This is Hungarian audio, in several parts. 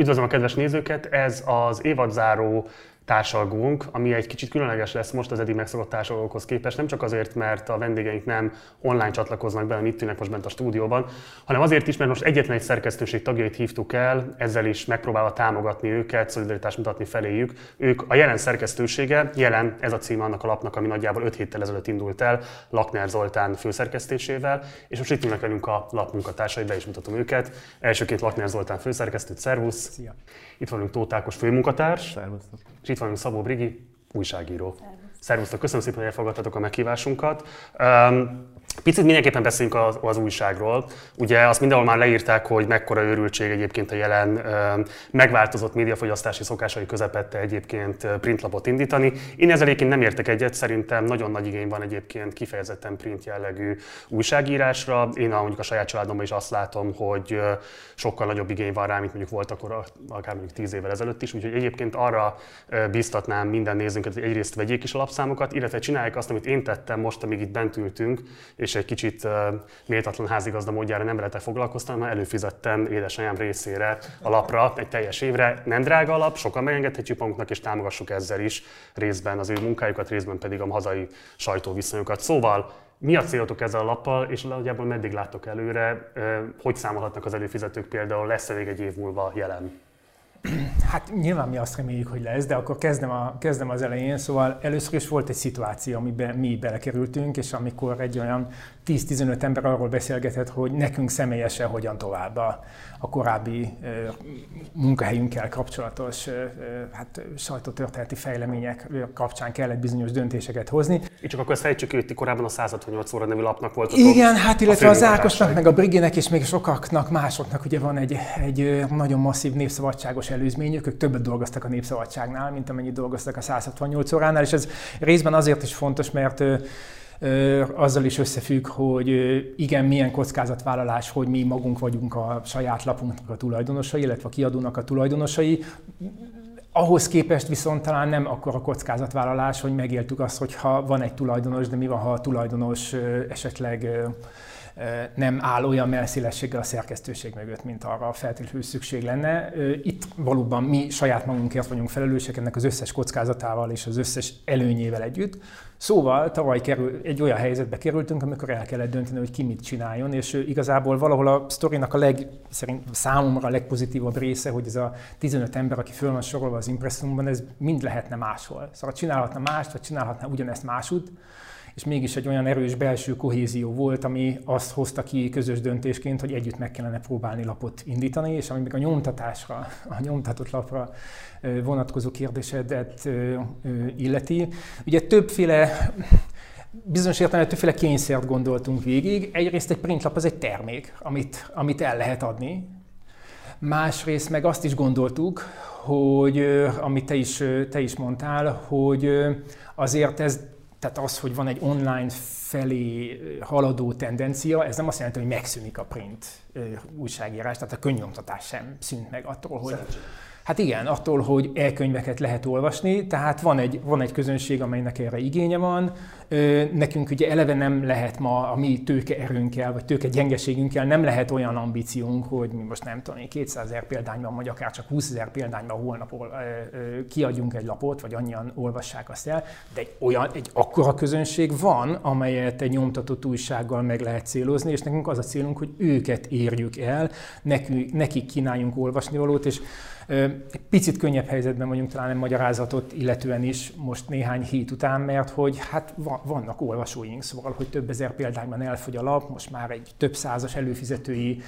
Üdvözlöm a kedves nézőket! Ez az évadzáró társalgónk, ami egy kicsit különleges lesz most az eddig megszokott társalgókhoz képest, nem csak azért, mert a vendégeink nem online csatlakoznak be, itt ülnek most bent a stúdióban, hanem azért is, mert most egyetlen egy szerkesztőség tagjait hívtuk el, ezzel is megpróbálva támogatni őket, szolidaritást mutatni feléjük. Ők a jelen szerkesztősége, jelen ez a cím annak a lapnak, ami nagyjából 5 héttel ezelőtt indult el, Lakner Zoltán főszerkesztésével, és most itt ülnek velünk a lap munkatársai, be is mutatom őket. Elsőként Lakner Zoltán főszerkesztő, szervusz! Szia! Itt vanunk Tóth Ákos főmunkatárs. Szervusztok! És itt van Szabó Brigi, újságíró. Szervusztok, köszönöm szépen, hogy elfogadtatok a meghívásunkat. Um, Picit mindenképpen beszéljünk az, az újságról. Ugye azt mindenhol már leírták, hogy mekkora őrültség egyébként a jelen megváltozott médiafogyasztási szokásai közepette egyébként printlapot indítani. Én ezzel egyébként nem értek egyet, szerintem nagyon nagy igény van egyébként kifejezetten print jellegű újságírásra. Én mondjuk a saját családomban is azt látom, hogy sokkal nagyobb igény van rá, mint mondjuk volt akkor akár mondjuk tíz évvel ezelőtt is. Úgyhogy egyébként arra biztatnám minden nézőnket, hogy egyrészt vegyék is a lapszámokat, illetve csinálják azt, amit én tettem most, amíg itt bent ültünk, és egy kicsit méltatlan házigazda módjára nem vele foglalkoztam, mert előfizettem édesanyám részére a lapra egy teljes évre. Nem drága alap, sokan megengedhetjük magunknak, és támogassuk ezzel is részben az ő munkájukat, részben pedig a hazai sajtóviszonyokat. Szóval mi a célotok ezzel a lappal, és nagyjából meddig láttok előre, hogy számolhatnak az előfizetők például, lesz-e még egy év múlva jelen? Hát nyilván mi azt reméljük, hogy lesz, de akkor kezdem, a, kezdem az elején. Szóval először is volt egy szituáció, amiben mi belekerültünk, és amikor egy olyan 10-15 ember arról beszélgetett, hogy nekünk személyesen hogyan tovább a, a korábbi ö, munkahelyünkkel kapcsolatos ö, hát, sajtótörténeti fejlemények kapcsán kellett bizonyos döntéseket hozni. Így csak akkor ezt fejtsük hogy korábban a 168 óra nevű lapnak volt. Igen, hát illetve az Ákosnak, meg a Briginek és még sokaknak, másoknak ugye van egy, egy nagyon masszív népszabadságos előzményük, ők többet dolgoztak a népszabadságnál, mint amennyit dolgoztak a 168 óránál, és ez részben azért is fontos, mert azzal is összefügg, hogy igen, milyen kockázatvállalás, hogy mi magunk vagyunk a saját lapunknak a tulajdonosai, illetve a kiadónak a tulajdonosai. Ahhoz képest viszont talán nem akkor a kockázatvállalás, hogy megéltük azt, hogy ha van egy tulajdonos, de mi van, ha a tulajdonos esetleg nem áll olyan melszélességgel a szerkesztőség mögött, mint arra feltétlenül szükség lenne. Itt valóban mi saját magunkért vagyunk felelősek ennek az összes kockázatával és az összes előnyével együtt. Szóval tavaly kerül, egy olyan helyzetbe kerültünk, amikor el kellett dönteni, hogy ki mit csináljon, és igazából valahol a sztorinak a leg, szerint számomra a legpozitívabb része, hogy ez a 15 ember, aki föl van sorolva az impresszumban, ez mind lehetne máshol. Szóval csinálhatna mást, vagy csinálhatna ugyanezt másút, és mégis egy olyan erős belső kohézió volt, ami azt hozta ki közös döntésként, hogy együtt meg kellene próbálni lapot indítani, és ami még a nyomtatásra, a nyomtatott lapra vonatkozó kérdésedet illeti. Ugye többféle bizonyos értelemben többféle kényszert gondoltunk végig. Egyrészt egy printlap az egy termék, amit, amit el lehet adni. Másrészt meg azt is gondoltuk, hogy, amit te is, te is mondtál, hogy azért ez tehát az, hogy van egy online felé haladó tendencia, ez nem azt jelenti, hogy megszűnik a print újságírás, tehát a könyvnyomtatás sem szűnt meg attól, hogy... Szerencsé Hát igen, attól, hogy e-könyveket lehet olvasni, tehát van egy, van egy közönség, amelynek erre igénye van. Nekünk ugye eleve nem lehet ma a mi tőke erőnkkel, vagy tőke gyengeségünkkel nem lehet olyan ambíciónk, hogy mi most nem tudom, 200 ezer példányban, vagy akár csak 20 ezer példányban holnap kiadjunk egy lapot, vagy annyian olvassák azt el, de egy olyan, egy akkora közönség van, amelyet egy nyomtatott újsággal meg lehet célozni, és nekünk az a célunk, hogy őket érjük el, nekünk, nekik kínáljunk olvasnivalót, és egy picit könnyebb helyzetben vagyunk talán egy magyarázatot illetően is most néhány hét után, mert hogy hát vannak olvasóink, szóval, hogy több ezer példányban elfogy a lap, most már egy több százas előfizetői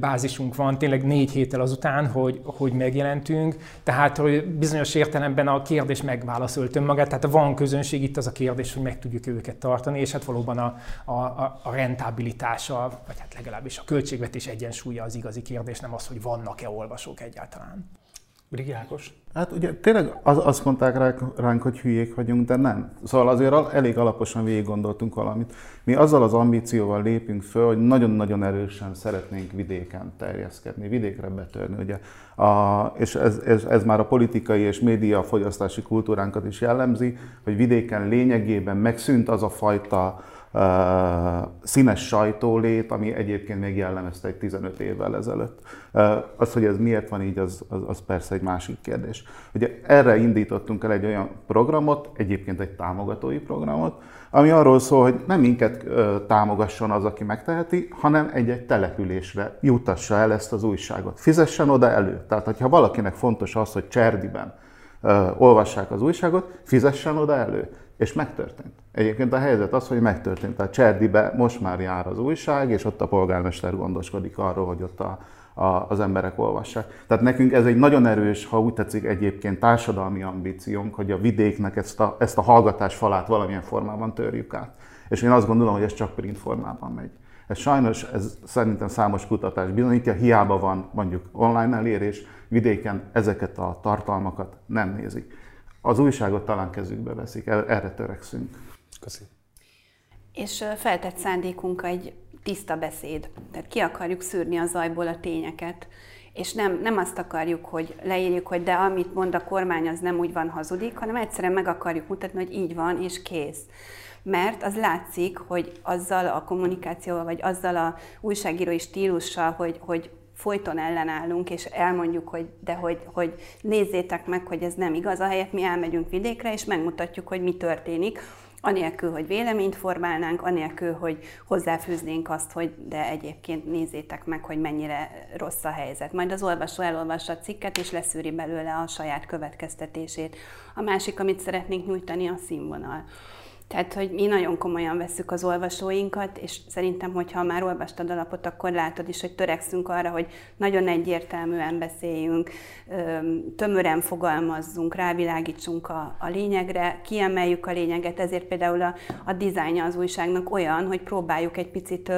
bázisunk van, tényleg négy héttel azután, hogy, hogy megjelentünk, tehát hogy bizonyos értelemben a kérdés megválaszolt önmagát, tehát van közönség, itt az a kérdés, hogy meg tudjuk őket tartani, és hát valóban a, a, a rentabilitása, vagy hát legalábbis a költségvetés egyensúlya az igazi kérdés, nem az, hogy vannak-e olvasók egyáltalán. Ákos? Hát ugye tényleg az, azt mondták ránk, ránk, hogy hülyék vagyunk, de nem. Szóval azért elég alaposan végig gondoltunk valamit. Mi azzal az ambícióval lépünk föl, hogy nagyon-nagyon erősen szeretnénk vidéken terjeszkedni, vidékre betörni. Ugye. A, és ez, ez, ez már a politikai és média fogyasztási kultúránkat is jellemzi, hogy vidéken lényegében megszűnt az a fajta színes sajtólét, ami egyébként még jellemezte egy 15 évvel ezelőtt. Az, hogy ez miért van így, az, az, az persze egy másik kérdés. Ugye erre indítottunk el egy olyan programot, egyébként egy támogatói programot, ami arról szól, hogy nem minket támogasson az, aki megteheti, hanem egy-egy településre jutassa el ezt az újságot. Fizessen oda elő. Tehát, hogyha valakinek fontos az, hogy Cserdiben olvassák az újságot, fizessen oda elő. És megtörtént. Egyébként a helyzet az, hogy megtörtént. Tehát Cserdibe most már jár az újság, és ott a polgármester gondoskodik arról, hogy ott a, a, az emberek olvassák. Tehát nekünk ez egy nagyon erős, ha úgy tetszik egyébként társadalmi ambíciónk, hogy a vidéknek ezt a, ezt a hallgatás falát valamilyen formában törjük át. És én azt gondolom, hogy ez csak print formában megy. Ez sajnos, ez szerintem számos kutatás bizonyítja, hiába van mondjuk online elérés, vidéken ezeket a tartalmakat nem nézik. Az újságot talán kezükbe veszik, erre törekszünk. Köszönöm. És feltett szándékunk egy tiszta beszéd. Tehát ki akarjuk szűrni a zajból a tényeket, és nem, nem azt akarjuk, hogy leírjuk, hogy de amit mond a kormány, az nem úgy van hazudik, hanem egyszerűen meg akarjuk mutatni, hogy így van, és kész. Mert az látszik, hogy azzal a kommunikációval, vagy azzal a újságírói stílussal, hogy, hogy folyton ellenállunk, és elmondjuk, hogy de hogy, hogy nézzétek meg, hogy ez nem igaz, ahelyett mi elmegyünk vidékre, és megmutatjuk, hogy mi történik, anélkül, hogy véleményt formálnánk, anélkül, hogy hozzáfűznénk azt, hogy de egyébként nézzétek meg, hogy mennyire rossz a helyzet. Majd az olvasó elolvassa a cikket, és leszűri belőle a saját következtetését. A másik, amit szeretnénk nyújtani, a színvonal. Tehát, hogy mi nagyon komolyan veszük az olvasóinkat, és szerintem, hogyha már olvastad lapot, akkor látod is, hogy törekszünk arra, hogy nagyon egyértelműen beszéljünk, tömören fogalmazzunk, rávilágítsunk a, a lényegre, kiemeljük a lényeget, ezért például a, a dizájnja az újságnak olyan, hogy próbáljuk egy picit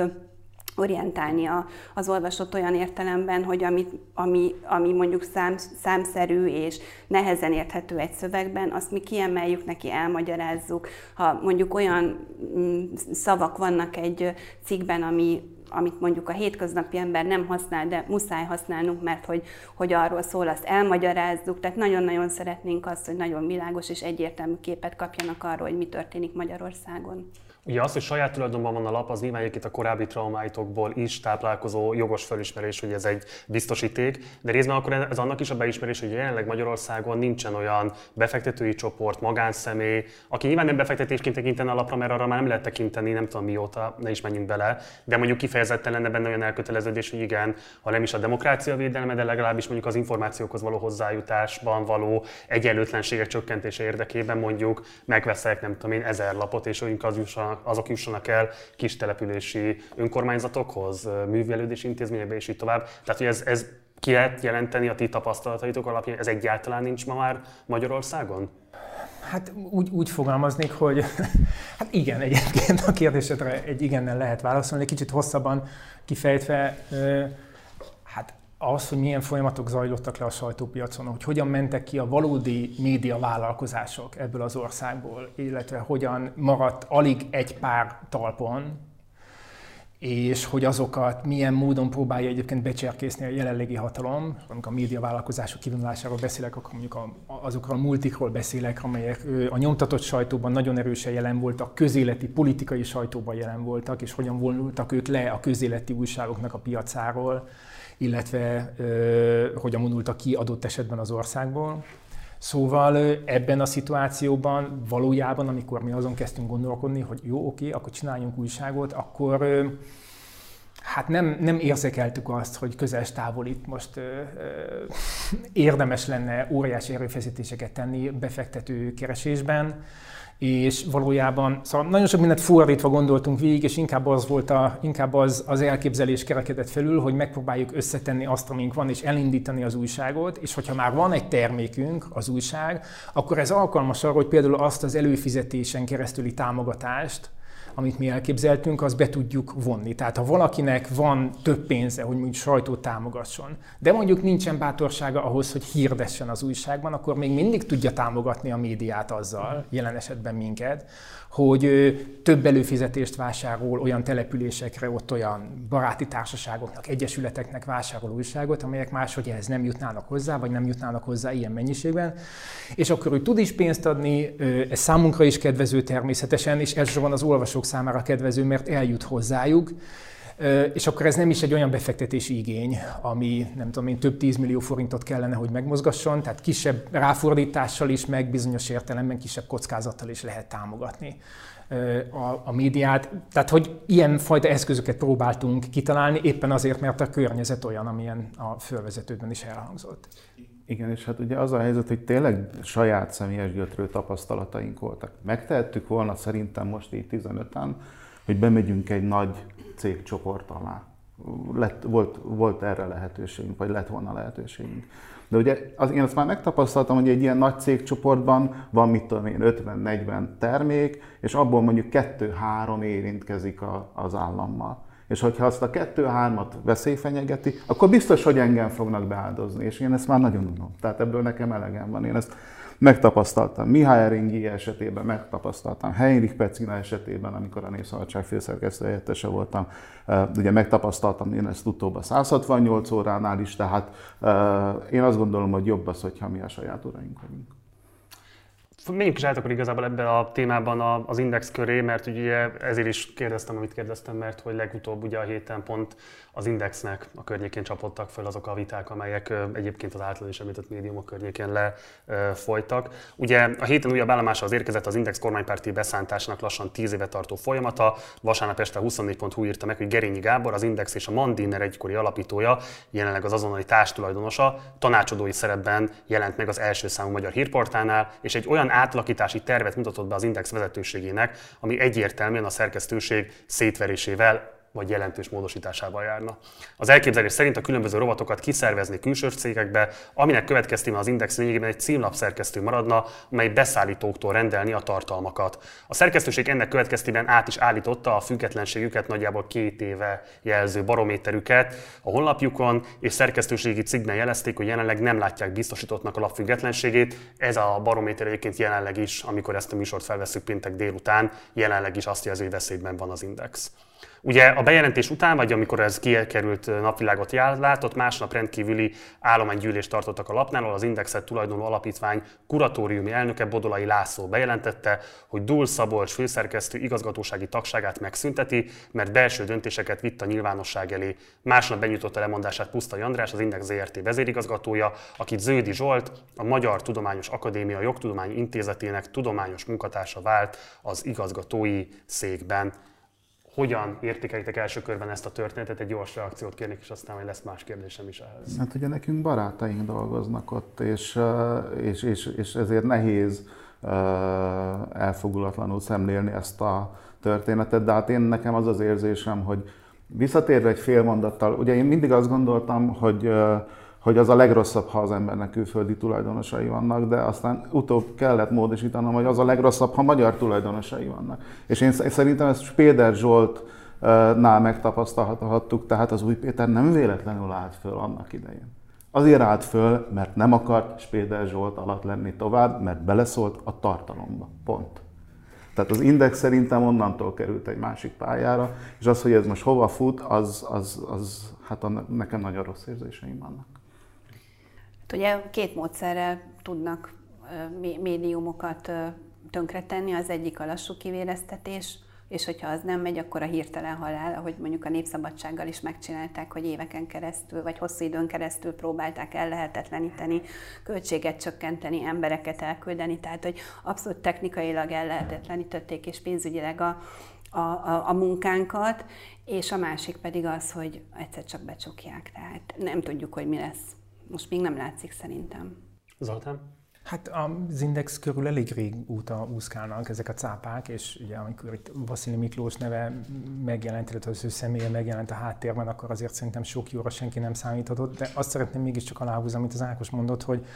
orientálni a, az olvasót olyan értelemben, hogy ami, ami, ami mondjuk szám, számszerű és nehezen érthető egy szövegben, azt mi kiemeljük neki, elmagyarázzuk. Ha mondjuk olyan mm, szavak vannak egy cikkben, ami amit mondjuk a hétköznapi ember nem használ, de muszáj használnunk, mert hogy, hogy arról szól, azt elmagyarázzuk. Tehát nagyon-nagyon szeretnénk azt, hogy nagyon világos és egyértelmű képet kapjanak arról, hogy mi történik Magyarországon. Ugye az, hogy saját tulajdonban van a lap, az nyilván itt a korábbi traumáitokból is táplálkozó jogos felismerés, hogy ez egy biztosíték, de részben akkor ez annak is a beismerés, hogy jelenleg Magyarországon nincsen olyan befektetői csoport, magánszemély, aki nyilván nem befektetésként tekintene a lapra, mert arra már nem lehet tekinteni, nem tudom mióta, ne is menjünk bele, de mondjuk kifejezetten lenne benne olyan elköteleződés, hogy igen, ha nem is a demokrácia védelme, de legalábbis mondjuk az információkhoz való hozzájutásban való egyenlőtlenségek csökkentése érdekében mondjuk megveszek, nem tudom én, ezer lapot, és olyan az jussanak azok jussanak el kis települési önkormányzatokhoz, művelődési intézményekbe és így tovább. Tehát, hogy ez, ez ki lehet jelenteni a ti tapasztalataitok alapján, ez egyáltalán nincs ma már Magyarországon? Hát úgy, úgy fogalmaznék, hogy hát igen, egyébként a kérdésedre egy igennel lehet válaszolni, kicsit hosszabban kifejtve, hát az, hogy milyen folyamatok zajlottak le a sajtópiacon, hogy hogyan mentek ki a valódi média vállalkozások ebből az országból, illetve hogyan maradt alig egy pár talpon, és hogy azokat milyen módon próbálja egyébként becserkészni a jelenlegi hatalom. Amikor a média vállalkozások kivonulásáról beszélek, akkor mondjuk a, azokról a multikról beszélek, amelyek a nyomtatott sajtóban nagyon erősen jelen voltak, közéleti, politikai sajtóban jelen voltak, és hogyan vonultak ők le a közéleti újságoknak a piacáról illetve hogyan vonultak ki adott esetben az országból. Szóval ebben a szituációban valójában, amikor mi azon kezdtünk gondolkodni, hogy jó, oké, akkor csináljunk újságot, akkor hát nem, nem érzékeltük azt, hogy közels távol itt most ö, ö, érdemes lenne óriási erőfeszítéseket tenni befektető keresésben és valójában szóval nagyon sok mindent fordítva gondoltunk végig, és inkább az volt a, inkább az, az elképzelés kerekedett felül, hogy megpróbáljuk összetenni azt, amink van, és elindítani az újságot, és hogyha már van egy termékünk, az újság, akkor ez alkalmas arra, hogy például azt az előfizetésen keresztüli támogatást, amit mi elképzeltünk, azt be tudjuk vonni. Tehát ha valakinek van több pénze, hogy mondjuk sajtót támogasson, de mondjuk nincsen bátorsága ahhoz, hogy hirdessen az újságban, akkor még mindig tudja támogatni a médiát azzal, jelen esetben minket, hogy több előfizetést vásárol olyan településekre, ott olyan baráti társaságoknak, egyesületeknek vásárol újságot, amelyek máshogy ehhez nem jutnának hozzá, vagy nem jutnának hozzá ilyen mennyiségben. És akkor ő tud is pénzt adni, ez számunkra is kedvező természetesen, és elsősorban az olvasók számára kedvező, mert eljut hozzájuk, és akkor ez nem is egy olyan befektetési igény, ami nem tudom én több tízmillió forintot kellene, hogy megmozgasson, tehát kisebb ráfordítással is, meg bizonyos értelemben kisebb kockázattal is lehet támogatni a, a médiát. Tehát, hogy ilyen fajta eszközöket próbáltunk kitalálni, éppen azért, mert a környezet olyan, amilyen a fölvezetőben is elhangzott. Igen, és hát ugye az a helyzet, hogy tényleg saját személyes gyötrő tapasztalataink voltak. Megtehettük volna szerintem most így 15-en, hogy bemegyünk egy nagy cégcsoport alá. Lett, volt, volt erre lehetőségünk, vagy lett volna lehetőségünk. De ugye az, én azt már megtapasztaltam, hogy egy ilyen nagy cégcsoportban van, mit tudom én, 50-40 termék, és abból mondjuk 2-3 érintkezik a, az állammal. És hogyha azt a kettő-hármat veszély fenyegeti, akkor biztos, hogy engem fognak beáldozni, és én ezt már nagyon unom. Tehát ebből nekem elegem van. Én ezt megtapasztaltam Mihály Ringi esetében, megtapasztaltam Heinrich Pecina esetében, amikor a Népszabadság főszerkesztő helyettese voltam. Ugye megtapasztaltam én ezt utóbb a 168 óránál is, tehát én azt gondolom, hogy jobb az, hogyha mi a saját uraink vagyunk. Menjünk is át akkor igazából ebben a témában az Index köré, mert ugye ezért is kérdeztem, amit kérdeztem, mert hogy legutóbb ugye a héten pont az Indexnek a környékén csapottak föl azok a viták, amelyek egyébként az általán is említett médiumok környékén lefolytak. Ugye a héten újabb állomása az érkezett az Index kormánypárti beszántásnak lassan 10 éve tartó folyamata. Vasárnap este 24.hu írta meg, hogy Gerényi Gábor, az Index és a Mandiner egykori alapítója, jelenleg az azonnali társtulajdonosa, tanácsadói szerepben jelent meg az első számú magyar hírportálnál, és egy olyan átalakítási tervet mutatott be az Index vezetőségének, ami egyértelműen a szerkesztőség szétverésével vagy jelentős módosításával járna. Az elképzelés szerint a különböző rovatokat kiszervezni külső cégekbe, aminek következtében az Index lényegében egy címlapszerkesztő maradna, amely beszállítóktól rendelni a tartalmakat. A szerkesztőség ennek következtében át is állította a függetlenségüket nagyjából két éve jelző barométerüket a honlapjukon, és szerkesztőségi cikkben jelezték, hogy jelenleg nem látják biztosítottnak a lap függetlenségét. Ez a barométer egyébként jelenleg is, amikor ezt a műsort felveszünk péntek délután, jelenleg is azt jelzi, hogy veszélyben van az Index. Ugye a bejelentés után, vagy amikor ez kikerült napvilágot látott, másnap rendkívüli állománygyűlést tartottak a lapnál, ahol az Indexet tulajdonú alapítvány kuratóriumi elnöke Bodolai László bejelentette, hogy Dul Szabolcs főszerkesztő igazgatósági tagságát megszünteti, mert belső döntéseket vitt a nyilvánosság elé. Másnap benyújtotta lemondását Pusztai András, az Index ZRT vezérigazgatója, akit Zödi Zsolt, a Magyar Tudományos Akadémia Jogtudományi Intézetének tudományos munkatársa vált az igazgatói székben hogyan értékelitek első körben ezt a történetet? Egy gyors reakciót kérnék, és aztán majd lesz más kérdésem is ehhez. Hát ugye nekünk barátaink dolgoznak ott, és, és, és, és ezért nehéz elfogulatlanul szemlélni ezt a történetet, de hát én nekem az az érzésem, hogy visszatérve egy fél mondattal, ugye én mindig azt gondoltam, hogy hogy az a legrosszabb, ha az embernek külföldi tulajdonosai vannak, de aztán utóbb kellett módosítanom, hogy az a legrosszabb, ha magyar tulajdonosai vannak. És én szerintem ezt Spéder Zsolt nál megtapasztalhattuk, tehát az új Péter nem véletlenül állt föl annak idején. Azért állt föl, mert nem akart Spéder Zsolt alatt lenni tovább, mert beleszólt a tartalomba. Pont. Tehát az Index szerintem onnantól került egy másik pályára, és az, hogy ez most hova fut, az, az, az hát a, nekem nagyon rossz érzéseim vannak. Ugye két módszerrel tudnak médiumokat tönkretenni, az egyik a lassú kivéreztetés, és hogyha az nem megy, akkor a hirtelen halál, ahogy mondjuk a népszabadsággal is megcsinálták, hogy éveken keresztül, vagy hosszú időn keresztül próbálták ellehetetleníteni, költséget csökkenteni, embereket elküldeni, tehát hogy abszolút technikailag ellehetetlenítették, és pénzügyileg a, a, a, a munkánkat, és a másik pedig az, hogy egyszer csak becsukják, tehát nem tudjuk, hogy mi lesz most még nem látszik szerintem. Zoltán? Hát az Index körül elég régóta úszkálnak ezek a cápák, és ugye amikor itt Vasili Miklós neve megjelent, illetve az ő személye megjelent a háttérben, akkor azért szerintem sok jóra senki nem számíthatott, de azt szeretném mégiscsak aláhúzni, amit az Ákos mondott, hogy,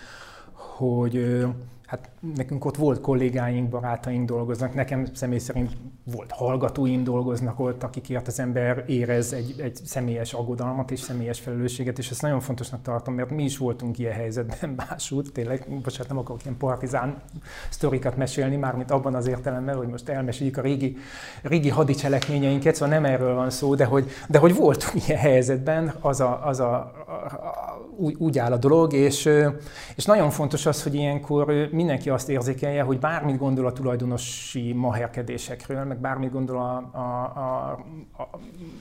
hogy hát nekünk ott volt kollégáink, barátaink dolgoznak, nekem személy szerint volt hallgatóim dolgoznak ott, akikért az ember érez egy, egy személyes aggodalmat és személyes felelősséget, és ezt nagyon fontosnak tartom, mert mi is voltunk ilyen helyzetben másút, tényleg, bocsánat, nem akarok ilyen partizán sztorikat mesélni, mármint abban az értelemben, hogy most elmeséljük a régi, régi hadicselekményeinket, szóval nem erről van szó, de hogy, de hogy voltunk ilyen helyzetben, az a, az a, a úgy, úgy áll a dolog, és, és nagyon fontos az, hogy ilyenkor mindenki azt érzékelje, hogy bármit gondol a tulajdonosi maherkedésekről, meg bármit gondol a, a, a, a,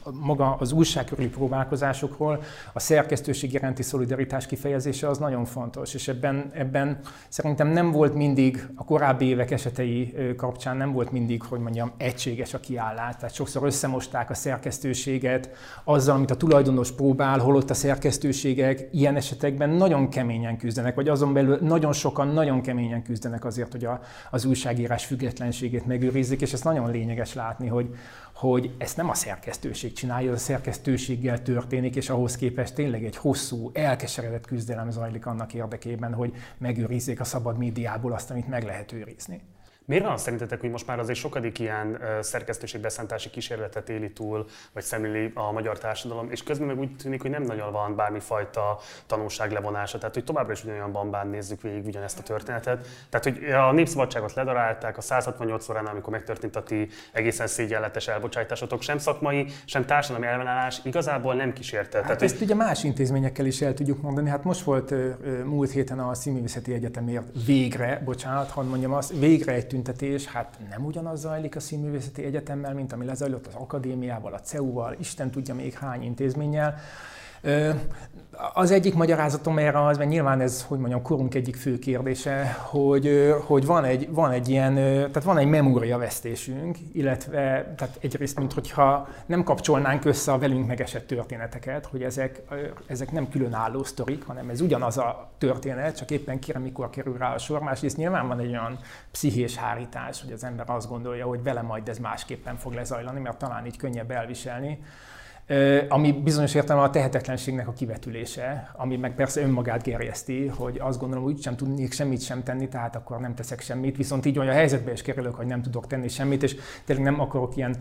a maga az újság körüli próbálkozásokról, a szerkesztőség iránti szolidaritás kifejezése az nagyon fontos, és ebben, ebben szerintem nem volt mindig, a korábbi évek esetei kapcsán nem volt mindig, hogy mondjam, egységes a kiállás, tehát sokszor összemosták a szerkesztőséget azzal, amit a tulajdonos próbál, holott a szerkesztőségek ilyen esetekben nagyon keményen küzdenek, vagy azon belül nagyon sokan nagyon keményen küzdenek azért, hogy a, az újságírás függetlenségét megőrizzék, és ez nagyon lényeges látni, hogy, hogy ezt nem a szerkesztőség csinálja, a szerkesztőséggel történik, és ahhoz képest tényleg egy hosszú, elkeseredett küzdelem zajlik annak érdekében, hogy megőrizzék a szabad médiából azt, amit meg lehet őrizni. Miért van szerintetek, hogy most már azért sokadik ilyen szerkesztőségbeszántási kísérletet éli túl, vagy szemléli a magyar társadalom, és közben meg úgy tűnik, hogy nem nagyon van bármifajta tanulság levonása, tehát hogy továbbra is ugyanolyan bambán nézzük végig ugyanezt a történetet. Tehát, hogy a népszabadságot ledarálták a 168 órán, amikor megtörtént a ti egészen szégyenletes elbocsájtásotok, sem szakmai, sem társadalmi ellenállás igazából nem kísérte. Hát tehát, ezt hogy... ugye más intézményekkel is el tudjuk mondani. Hát most volt múlt héten a Színművészeti Egyetemért végre, bocsánat, hadd mondjam azt, végre egy tüntetés, hát nem ugyanaz zajlik a Színművészeti Egyetemmel, mint ami lezajlott az akadémiával, a CEU-val, Isten tudja még hány intézménnyel. Az egyik magyarázatom erre az, mert nyilván ez, hogy mondjam, korunk egyik fő kérdése, hogy, hogy van, egy, van egy ilyen, tehát van egy memóriavesztésünk, illetve tehát egyrészt, mint hogyha nem kapcsolnánk össze a velünk megesett történeteket, hogy ezek, ezek nem különálló sztorik, hanem ez ugyanaz a történet, csak éppen kire mikor kerül rá a sor. Másrészt nyilván van egy olyan pszichés hárítás, hogy az ember azt gondolja, hogy vele majd ez másképpen fog lezajlani, mert talán így könnyebb elviselni ami bizonyos értelemben a tehetetlenségnek a kivetülése, ami meg persze önmagát gerjeszti, hogy azt gondolom, hogy sem tudnék semmit sem tenni, tehát akkor nem teszek semmit, viszont így olyan helyzetbe is kerülök, hogy nem tudok tenni semmit, és tényleg nem akarok ilyen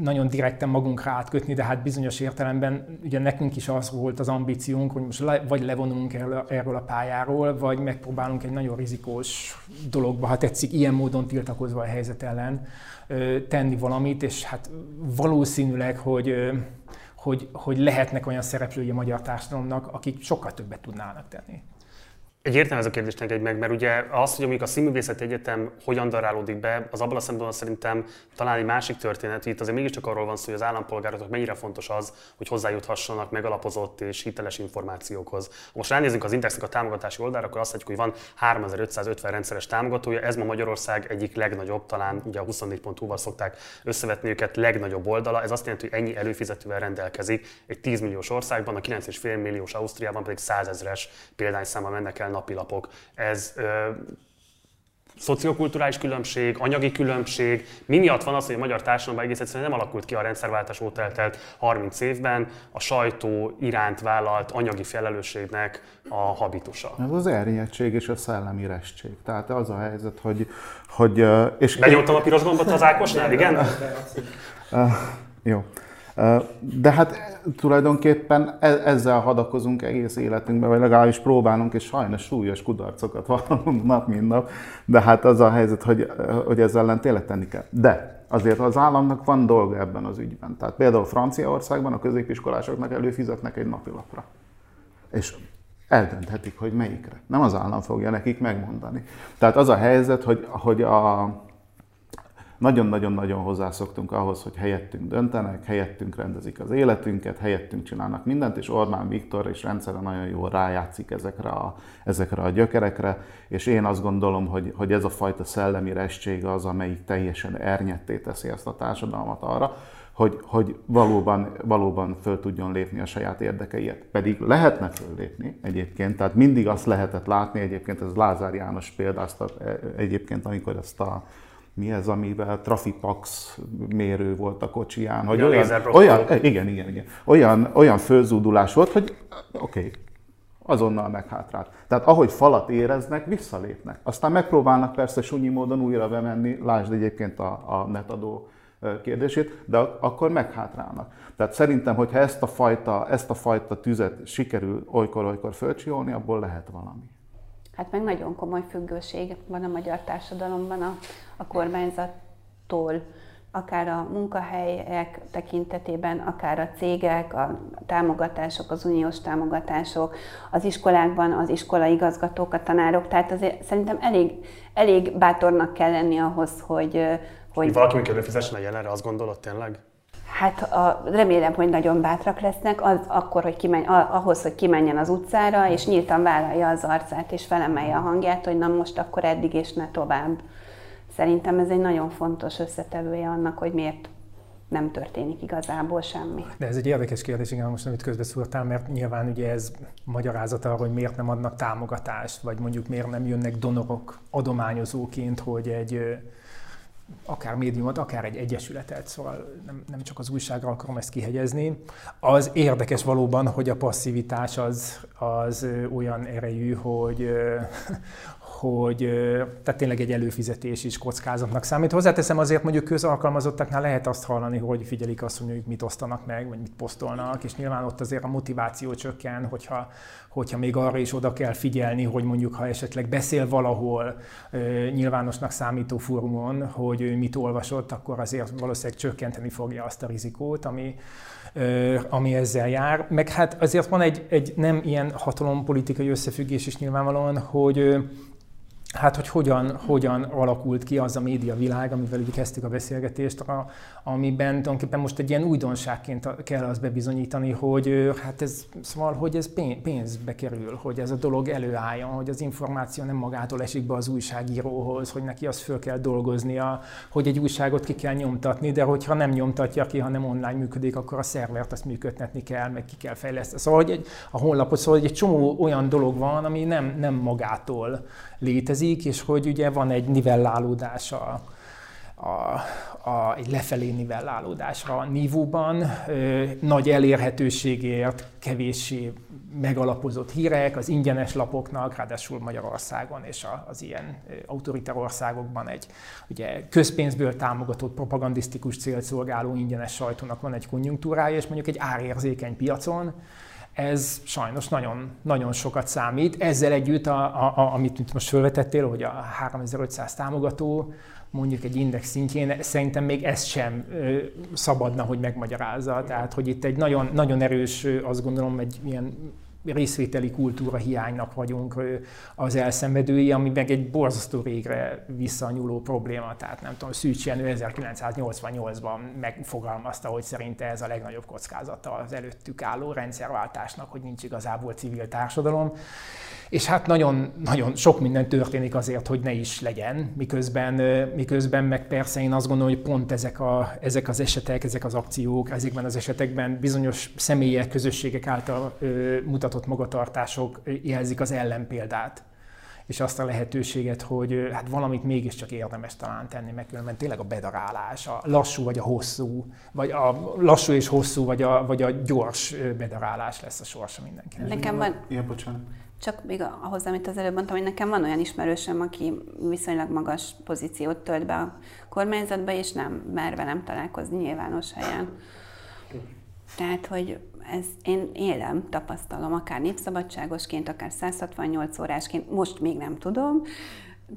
nagyon direkten magunkra átkötni, de hát bizonyos értelemben ugye nekünk is az volt az ambíciónk, hogy most le, vagy levonulunk erről, erről a pályáról, vagy megpróbálunk egy nagyon rizikós dologba, ha tetszik, ilyen módon tiltakozva a helyzet ellen, tenni valamit, és hát valószínűleg, hogy, hogy, hogy lehetnek olyan szereplői a magyar társadalomnak, akik sokkal többet tudnának tenni. Egy értem ez a kérdést egy meg, mert ugye az, hogy amíg a Színművészet Egyetem hogyan darálódik be, az abban a szempontból szerintem talán egy másik történet. Itt azért mégiscsak arról van szó, hogy az állampolgároknak mennyire fontos az, hogy hozzájuthassanak megalapozott és hiteles információkhoz. Most ránézzünk az Indexnek a támogatási oldalra, akkor azt látjuk, hogy van 3550 rendszeres támogatója, ez ma Magyarország egyik legnagyobb, talán ugye a 24.hu-val szokták összevetni őket, legnagyobb oldala. Ez azt jelenti, hogy ennyi előfizetővel rendelkezik egy 10 milliós országban, a 9,5 milliós Ausztriában pedig 100 ezres példányszámmal mennek el napilapok. Ez ö, szociokulturális különbség, anyagi különbség, mi miatt van az, hogy a magyar társadalomban egész egyszerűen nem alakult ki a rendszerváltás óta eltelt 30 évben a sajtó iránt vállalt anyagi felelősségnek a habitusa? Ez az ernyedtség és a szellemi restség. Tehát az a helyzet, hogy... hogy és Benyomtam a piros gombot az Ákosnál, igen? jó. De hát tulajdonképpen e, ezzel hadakozunk egész életünkben, vagy legalábbis próbálunk, és sajnos súlyos kudarcokat vallunk nap, mint nap, de hát az a helyzet, hogy, hogy ezzel ellen tényleg tenni kell. De azért az államnak van dolga ebben az ügyben. Tehát például Franciaországban a középiskolásoknak előfizetnek egy napilapra. És eldönthetik, hogy melyikre. Nem az állam fogja nekik megmondani. Tehát az a helyzet, hogy, hogy a, nagyon-nagyon-nagyon hozzászoktunk ahhoz, hogy helyettünk döntenek, helyettünk rendezik az életünket, helyettünk csinálnak mindent, és Orbán Viktor és rendszere nagyon jól rájátszik ezekre a, ezekre a gyökerekre, és én azt gondolom, hogy, hogy ez a fajta szellemi restség az, amelyik teljesen ernyetté teszi ezt a társadalmat arra, hogy, hogy valóban, valóban föl tudjon lépni a saját érdekeiért. Pedig lehetne föllépni egyébként, tehát mindig azt lehetett látni, egyébként ez Lázár János példáztat egyébként, amikor ezt a mi ez, amivel Trafipax mérő volt a kocsiján, hogy ja, olyan, olyan, igen, igen, igen, olyan, olyan fölzúdulás volt, hogy oké, okay, azonnal meghátrált. Tehát ahogy falat éreznek, visszalépnek. Aztán megpróbálnak persze sunyi módon újra bemenni, lásd egyébként a, a netadó kérdését, de akkor meghátrálnak. Tehát szerintem, hogyha ezt a fajta, ezt a fajta tüzet sikerül olykor-olykor fölcsiolni, abból lehet valami hát meg nagyon komoly függőség van a magyar társadalomban a, a kormányzattól. akár a munkahelyek tekintetében, akár a cégek, a támogatások, az uniós támogatások, az iskolákban az iskolaigazgatók, a tanárok, tehát azért szerintem elég, elég bátornak kell lenni ahhoz, hogy... hogy valaki még előfizessen a jelenre, azt gondolod tényleg? Hát a, remélem, hogy nagyon bátrak lesznek, az, akkor, hogy kimenj, ahhoz, hogy kimenjen az utcára, és nyíltan vállalja az arcát, és felemelje a hangját, hogy na most akkor eddig és ne tovább. Szerintem ez egy nagyon fontos összetevője annak, hogy miért nem történik igazából semmi. De ez egy érdekes kérdés, igen, most amit közbeszúrtál, mert nyilván ugye ez magyarázata arra, hogy miért nem adnak támogatást, vagy mondjuk miért nem jönnek donorok adományozóként, hogy egy akár médiumot, akár egy egyesületet, szóval nem, nem csak az újságra akarom ezt kihegyezni. Az érdekes valóban, hogy a passzivitás az, az olyan erejű, hogy, hogy tehát tényleg egy előfizetés is kockázatnak számít. Hozzáteszem azért mondjuk közalkalmazottaknál lehet azt hallani, hogy figyelik azt, hogy mit osztanak meg, vagy mit posztolnak, és nyilván ott azért a motiváció csökken, hogyha, hogyha még arra is oda kell figyelni, hogy mondjuk ha esetleg beszél valahol nyilvánosnak számító fórumon, hogy ő mit olvasott, akkor azért valószínűleg csökkenteni fogja azt a rizikót, ami, ami ezzel jár. Meg hát azért van egy, egy nem ilyen hatalompolitikai összefüggés is nyilvánvalóan, hogy hát hogy hogyan, hogyan alakult ki az a média világ, amivel ugye kezdtük a beszélgetést, a, amiben tulajdonképpen most egy ilyen újdonságként kell azt bebizonyítani, hogy hát ez, szóval, hogy ez pénzbe kerül, hogy ez a dolog előálljon, hogy az információ nem magától esik be az újságíróhoz, hogy neki azt föl kell dolgoznia, hogy egy újságot ki kell nyomtatni, de hogyha nem nyomtatja ki, hanem online működik, akkor a szervert azt működtetni kell, meg ki kell fejleszteni. Szóval, hogy egy, a honlapot, szóval hogy egy csomó olyan dolog van, ami nem, nem magától létezik, és hogy ugye van egy nivellálódás a, a, a, egy lefelé nivellálódásra a nívóban, ö, nagy elérhetőségért, kevéssé megalapozott hírek, az ingyenes lapoknak, ráadásul Magyarországon és az ilyen autoritár országokban egy ugye, közpénzből támogatott propagandisztikus célt ingyenes sajtónak van egy konjunktúrája, és mondjuk egy árérzékeny piacon, ez sajnos nagyon, nagyon sokat számít. Ezzel együtt, a, a, a, amit most felvetettél, hogy a 3500 támogató, mondjuk egy index szintjén, szerintem még ezt sem ö, szabadna, hogy megmagyarázza. Tehát, hogy itt egy nagyon, nagyon erős, azt gondolom, egy ilyen részvételi kultúra hiánynak vagyunk az elszenvedői, ami meg egy borzasztó régre visszanyúló probléma. Tehát nem tudom, Szűcs Jenő 1988-ban megfogalmazta, hogy szerinte ez a legnagyobb kockázata az előttük álló rendszerváltásnak, hogy nincs igazából civil társadalom. És hát nagyon, nagyon sok minden történik azért, hogy ne is legyen, miközben, miközben meg persze én azt gondolom, hogy pont ezek, a, ezek az esetek, ezek az akciók, ezekben az esetekben bizonyos személyek, közösségek által ö, mutatott magatartások jelzik az ellenpéldát és azt a lehetőséget, hogy hát valamit mégiscsak érdemes talán tenni, meg különben tényleg a bedarálás, a lassú vagy a hosszú, vagy a lassú és hosszú, vagy a, vagy a gyors bedarálás lesz a sorsa mindenkinek. Nekem van... Ja, bocsánat. Csak még ahhoz, amit az előbb mondtam, hogy nekem van olyan ismerősöm, aki viszonylag magas pozíciót tölt be a kormányzatba, és nem mer velem találkozni nyilvános helyen. Tehát, hogy ez én élem, tapasztalom, akár népszabadságosként, akár 168 órásként, most még nem tudom,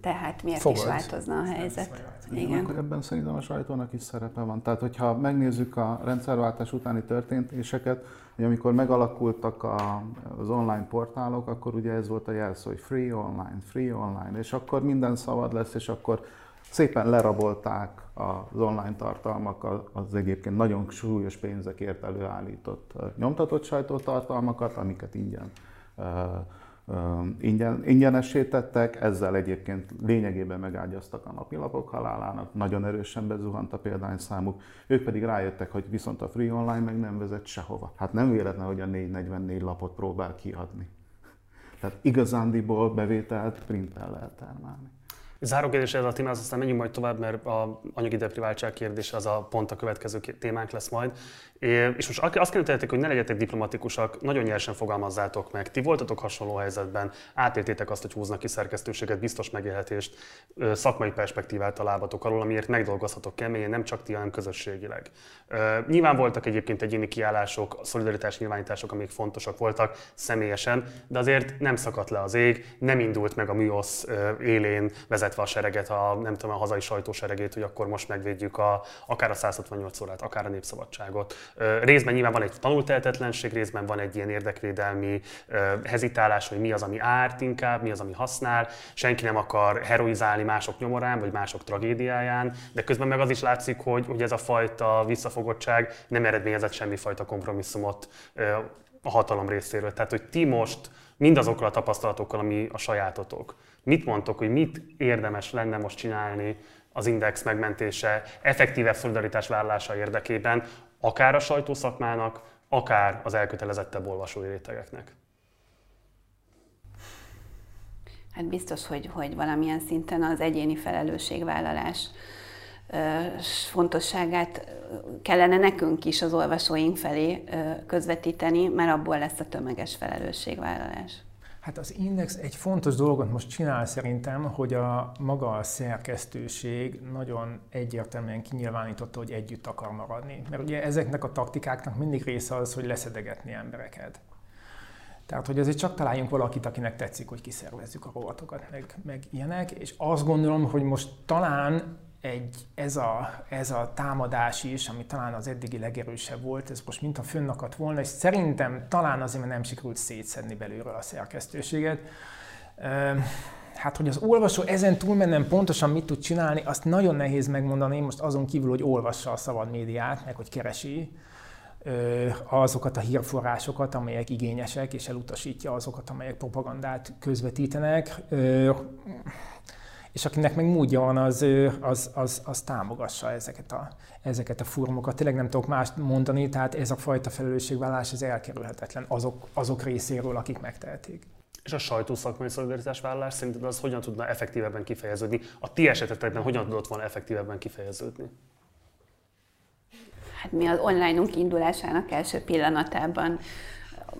tehát miért Fogad. is változna a helyzet? Igen. Akkor ebben szerintem a sajtónak is szerepe van. Tehát, hogyha megnézzük a rendszerváltás utáni történtéseket, hogy amikor megalakultak a, az online portálok, akkor ugye ez volt a jelszó, hogy free online, free online, és akkor minden szabad lesz, és akkor szépen lerabolták az online tartalmak az egyébként nagyon súlyos pénzekért előállított nyomtatott sajtótartalmakat, amiket ingyen ingyen, ingyenessé ezzel egyébként lényegében megágyaztak a napilapok halálának, nagyon erősen bezuhant a példányszámuk, ők pedig rájöttek, hogy viszont a Free Online meg nem vezet sehova. Hát nem véletlen, hogy a 444 lapot próbál kiadni. Tehát igazándiból bevételt printen lehet termelni. Záró kérdés ez a témához, aztán menjünk majd tovább, mert a anyagi depriváltság kérdése az a pont a következő témánk lesz majd. És most azt kérdezték, hogy ne legyetek diplomatikusak, nagyon nyersen fogalmazzátok meg. Ti voltatok hasonló helyzetben, átéltétek azt, hogy húznak ki szerkesztőséget, biztos megélhetést, szakmai perspektívát a lábatok alól, amiért megdolgozhatok keményen, nem csak ti, hanem közösségileg. Nyilván voltak egyébként egyéni kiállások, szolidaritás nyilvánítások, amik fontosak voltak személyesen, de azért nem szakadt le az ég, nem indult meg a műosz élén vezetve a sereget, a, nem tudom, a hazai sajtóseregét, hogy akkor most megvédjük a, akár a 168 órát, akár a népszabadságot. Részben nyilván van egy tanultehetetlenség, részben van egy ilyen érdekvédelmi hezitálás, hogy mi az, ami árt inkább, mi az, ami használ. Senki nem akar heroizálni mások nyomorán, vagy mások tragédiáján, de közben meg az is látszik, hogy, hogy ez a fajta visszafogottság nem eredményezett semmifajta kompromisszumot a hatalom részéről. Tehát, hogy ti most mindazokkal a tapasztalatokkal, ami a sajátotok, mit mondtok, hogy mit érdemes lenne most csinálni az index megmentése, effektívebb szolidaritás vállalása érdekében, akár a sajtószakmának, akár az elkötelezettebb olvasói rétegeknek? Hát biztos, hogy, hogy valamilyen szinten az egyéni felelősségvállalás fontosságát kellene nekünk is az olvasóink felé közvetíteni, mert abból lesz a tömeges felelősségvállalás. Hát az Index egy fontos dolgot most csinál szerintem, hogy a maga a szerkesztőség nagyon egyértelműen kinyilvánította, hogy együtt akar maradni. Mert ugye ezeknek a taktikáknak mindig része az, hogy leszedegetni embereket. Tehát, hogy azért csak találjunk valakit, akinek tetszik, hogy kiszervezzük a rovatokat, meg, meg ilyenek, és azt gondolom, hogy most talán egy, ez, a, ez a támadás is, ami talán az eddigi legerősebb volt, ez most mintha fönnakadt volna, és szerintem talán azért, mert nem sikerült szétszedni belülről a szerkesztőséget. Hát, hogy az olvasó ezen túlmenően pontosan mit tud csinálni, azt nagyon nehéz megmondani, most azon kívül, hogy olvassa a szabad médiát, meg hogy keresi azokat a hírforrásokat, amelyek igényesek, és elutasítja azokat, amelyek propagandát közvetítenek és akinek meg módja van, az, az, az, az támogassa ezeket a, ezeket a fórumokat. Tényleg nem tudok mást mondani, tehát ez a fajta felelősségvállás ez elkerülhetetlen azok, azok részéről, akik megtehetik. És a sajtószakmai szolidaritás vállalás szerinted az hogyan tudna effektívebben kifejeződni? A ti esetetekben hogyan tudott volna effektívebben kifejeződni? Hát mi az online-unk indulásának első pillanatában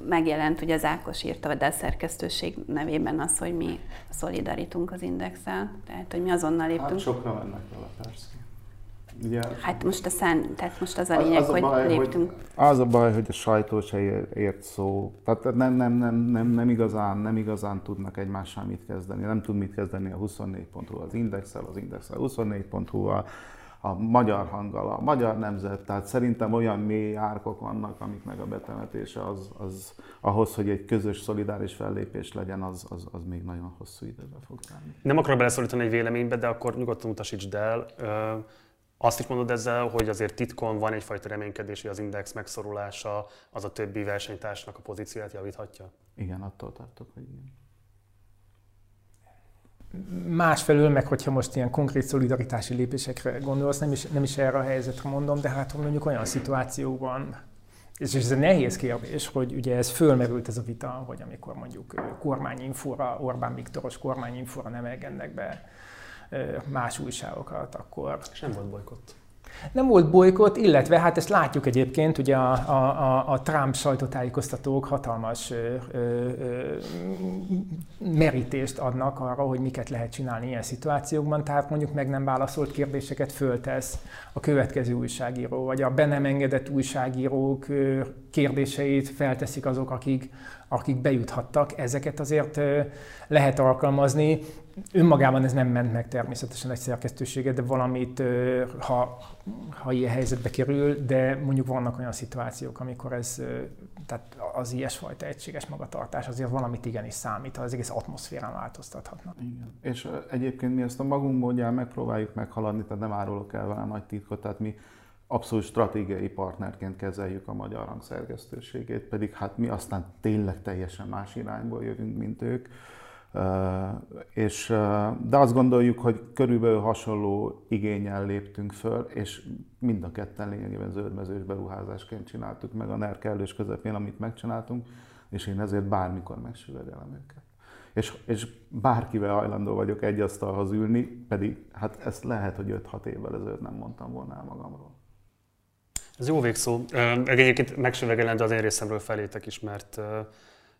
megjelent, hogy az Ákos írta a szerkesztőség nevében az, hogy mi szolidarítunk az indexel, tehát hogy mi azonnal léptünk. Hát sokra mennek vele, persze. Ugye, hát most a szán, tehát most az a lényeg, az a baj, hogy léptünk. Hogy az a baj, hogy a sajtó se ért szó. Tehát nem, nem, nem, nem, nem, igazán, nem igazán tudnak egymással mit kezdeni. Nem tud mit kezdeni a 24.hu az indexel, az indexel 24.hu-val a magyar hanggal, a magyar nemzet, tehát szerintem olyan mély árkok vannak, amiknek a betemetése az, az ahhoz, hogy egy közös, szolidáris fellépés legyen, az, az, az még nagyon hosszú időbe fog tenni. Nem akarok beleszólítani egy véleménybe, de akkor nyugodtan utasítsd el. Azt is mondod ezzel, hogy azért titkon van egyfajta reménykedés, hogy az index megszorulása az a többi versenytársnak a pozícióját javíthatja? Igen, attól tartok, hogy igen. Másfelől meg, hogyha most ilyen konkrét szolidaritási lépésekre gondolsz, nem is, nem is erre a helyzetre mondom, de hát mondjuk olyan szituációban, és ez egy nehéz kérdés, hogy ugye ez fölmerült ez a vita, hogy amikor mondjuk kormányinfóra, Orbán Viktoros kormányinfóra nem engednek be más újságokat, akkor... És nem volt bolykott. Nem volt bolykott, illetve hát ezt látjuk egyébként, ugye a, a, a Trump sajtótájékoztatók hatalmas ö, ö, ö, merítést adnak arra, hogy miket lehet csinálni ilyen szituációkban, tehát mondjuk meg nem válaszolt kérdéseket föltesz a következő újságíró, vagy a be nem engedett újságírók kérdéseit felteszik azok, akik, akik bejuthattak. Ezeket azért lehet alkalmazni. Önmagában ez nem ment meg természetesen egy szerkesztőséget, de valamit, ha, ha ilyen helyzetbe kerül, de mondjuk vannak olyan szituációk, amikor ez, tehát az ilyesfajta egységes magatartás azért valamit igenis számít, az egész atmoszférán változtathatna. Igen. És egyébként mi ezt a magunk módján megpróbáljuk meghaladni, tehát nem árulok el vele nagy titkot, tehát mi abszolút stratégiai partnerként kezeljük a magyar hangszerkesztőségét, pedig hát mi aztán tényleg teljesen más irányból jövünk, mint ők. És, de azt gondoljuk, hogy körülbelül hasonló igényel léptünk föl, és mind a ketten lényegében zöldmezős beruházásként csináltuk meg a NER kellős közepén, amit megcsináltunk, és én ezért bármikor megsüvegelem őket. És, és bárkivel hajlandó vagyok egy asztalhoz ülni, pedig hát ezt lehet, hogy 5-6 évvel ezelőtt nem mondtam volna el magamról. Ez jó végszó. Egyébként megsüvegelendő az én részemről felétek is, mert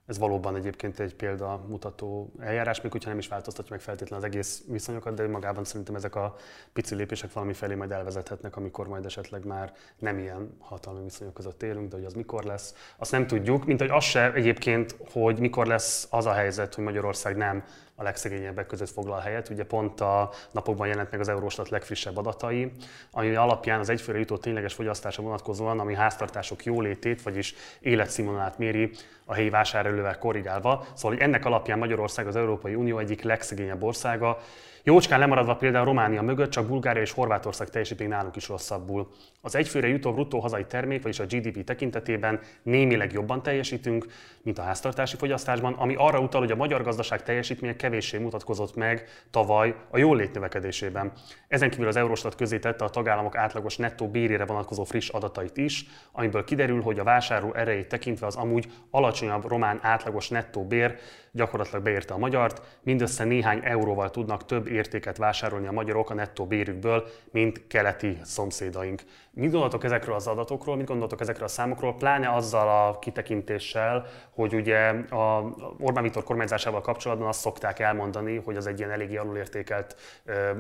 ez valóban egyébként egy példa mutató eljárás, még hogyha nem is változtatja meg feltétlenül az egész viszonyokat, de magában szerintem ezek a pici lépések valami felé majd elvezethetnek, amikor majd esetleg már nem ilyen hatalmi viszonyok között élünk, de hogy az mikor lesz, azt nem tudjuk, mint hogy az se egyébként, hogy mikor lesz az a helyzet, hogy Magyarország nem a legszegényebbek között foglal helyet. Ugye pont a napokban jelent meg az Eurostat legfrissebb adatai, ami alapján az egyfőre jutott tényleges fogyasztása vonatkozóan, ami háztartások jólétét, vagyis életszínvonalát méri a helyi vásárlóval korrigálva. Szóval hogy ennek alapján Magyarország az Európai Unió egyik legszegényebb országa, Jócskán lemaradva például Románia mögött, csak Bulgária és Horvátország teljesít még nálunk is rosszabbul. Az egyfőre jutó bruttó hazai termék, vagyis a GDP tekintetében némileg jobban teljesítünk, mint a háztartási fogyasztásban, ami arra utal, hogy a magyar gazdaság teljesítménye kevéssé mutatkozott meg tavaly a jólét növekedésében. Ezen kívül az Eurostat közé tette a tagállamok átlagos nettó bérére vonatkozó friss adatait is, amiből kiderül, hogy a vásárló erejét tekintve az amúgy alacsonyabb román átlagos nettó bér gyakorlatilag beérte a magyart, mindössze néhány euróval tudnak több értéket vásárolni a magyarok a nettó bérükből, mint keleti szomszédaink. Mit gondoltok ezekről az adatokról, mit gondoltok ezekről a számokról, pláne azzal a kitekintéssel, hogy ugye a Orbán Viktor kormányzásával kapcsolatban azt szokták elmondani, hogy az egy ilyen eléggé alulértékelt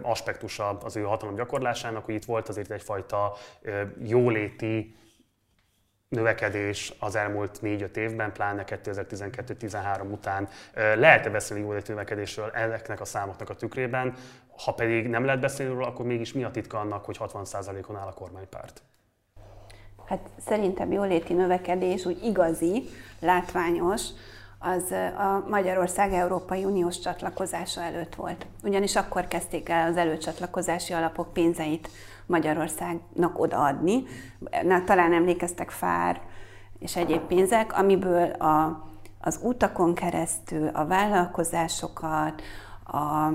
aspektusa az ő hatalom gyakorlásának, hogy itt volt azért egyfajta jóléti növekedés az elmúlt 4-5 évben, pláne 2012-13 után. Lehet-e beszélni jóléti növekedésről ezeknek a számoknak a tükrében? Ha pedig nem lehet beszélni róla, akkor mégis mi a titka annak, hogy 60%-on áll a kormánypárt? Hát szerintem jóléti növekedés úgy igazi, látványos, az a Magyarország Európai Uniós csatlakozása előtt volt. Ugyanis akkor kezdték el az előcsatlakozási alapok pénzeit Magyarországnak odaadni. Na, talán emlékeztek FÁR és egyéb pénzek, amiből a, az utakon keresztül a vállalkozásokat, a,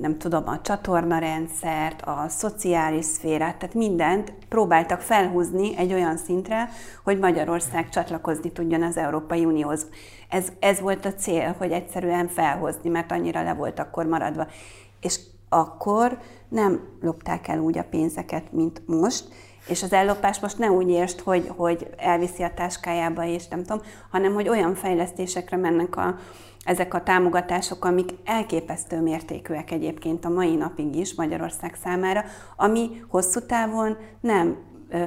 nem tudom, a csatornarendszert, a szociális szférát, tehát mindent próbáltak felhúzni egy olyan szintre, hogy Magyarország csatlakozni tudjon az Európai Unióhoz. Ez, ez volt a cél, hogy egyszerűen felhozni, mert annyira le volt akkor maradva. És akkor nem lopták el úgy a pénzeket, mint most, és az ellopás most ne úgy értsd, hogy, hogy elviszi a táskájába, és nem tudom, hanem hogy olyan fejlesztésekre mennek a, ezek a támogatások, amik elképesztő mértékűek egyébként a mai napig is Magyarország számára, ami hosszú távon nem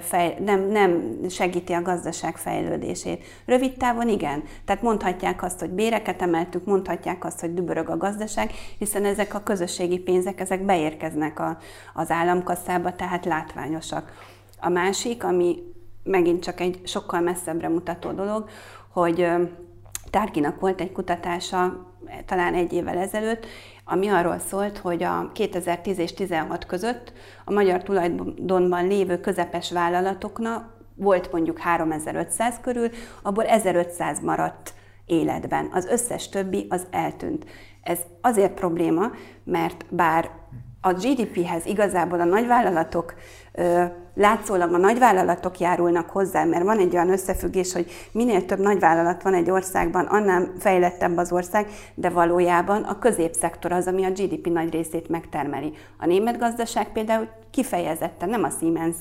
fej, nem, nem segíti a gazdaság fejlődését. Rövid távon igen. Tehát mondhatják azt, hogy béreket emeltük, mondhatják azt, hogy dübörög a gazdaság, hiszen ezek a közösségi pénzek, ezek beérkeznek a, az államkasszába, tehát látványosak. A másik, ami megint csak egy sokkal messzebbre mutató dolog, hogy Tárkinak volt egy kutatása talán egy évvel ezelőtt, ami arról szólt, hogy a 2010 és 16 között a magyar tulajdonban lévő közepes vállalatoknak volt mondjuk 3500 körül, abból 1500 maradt életben. Az összes többi az eltűnt. Ez azért probléma, mert bár a GDP-hez igazából a nagyvállalatok látszólag a nagyvállalatok járulnak hozzá, mert van egy olyan összefüggés, hogy minél több nagyvállalat van egy országban, annál fejlettebb az ország, de valójában a középszektor az, ami a GDP nagy részét megtermeli. A német gazdaság például kifejezetten nem a Siemens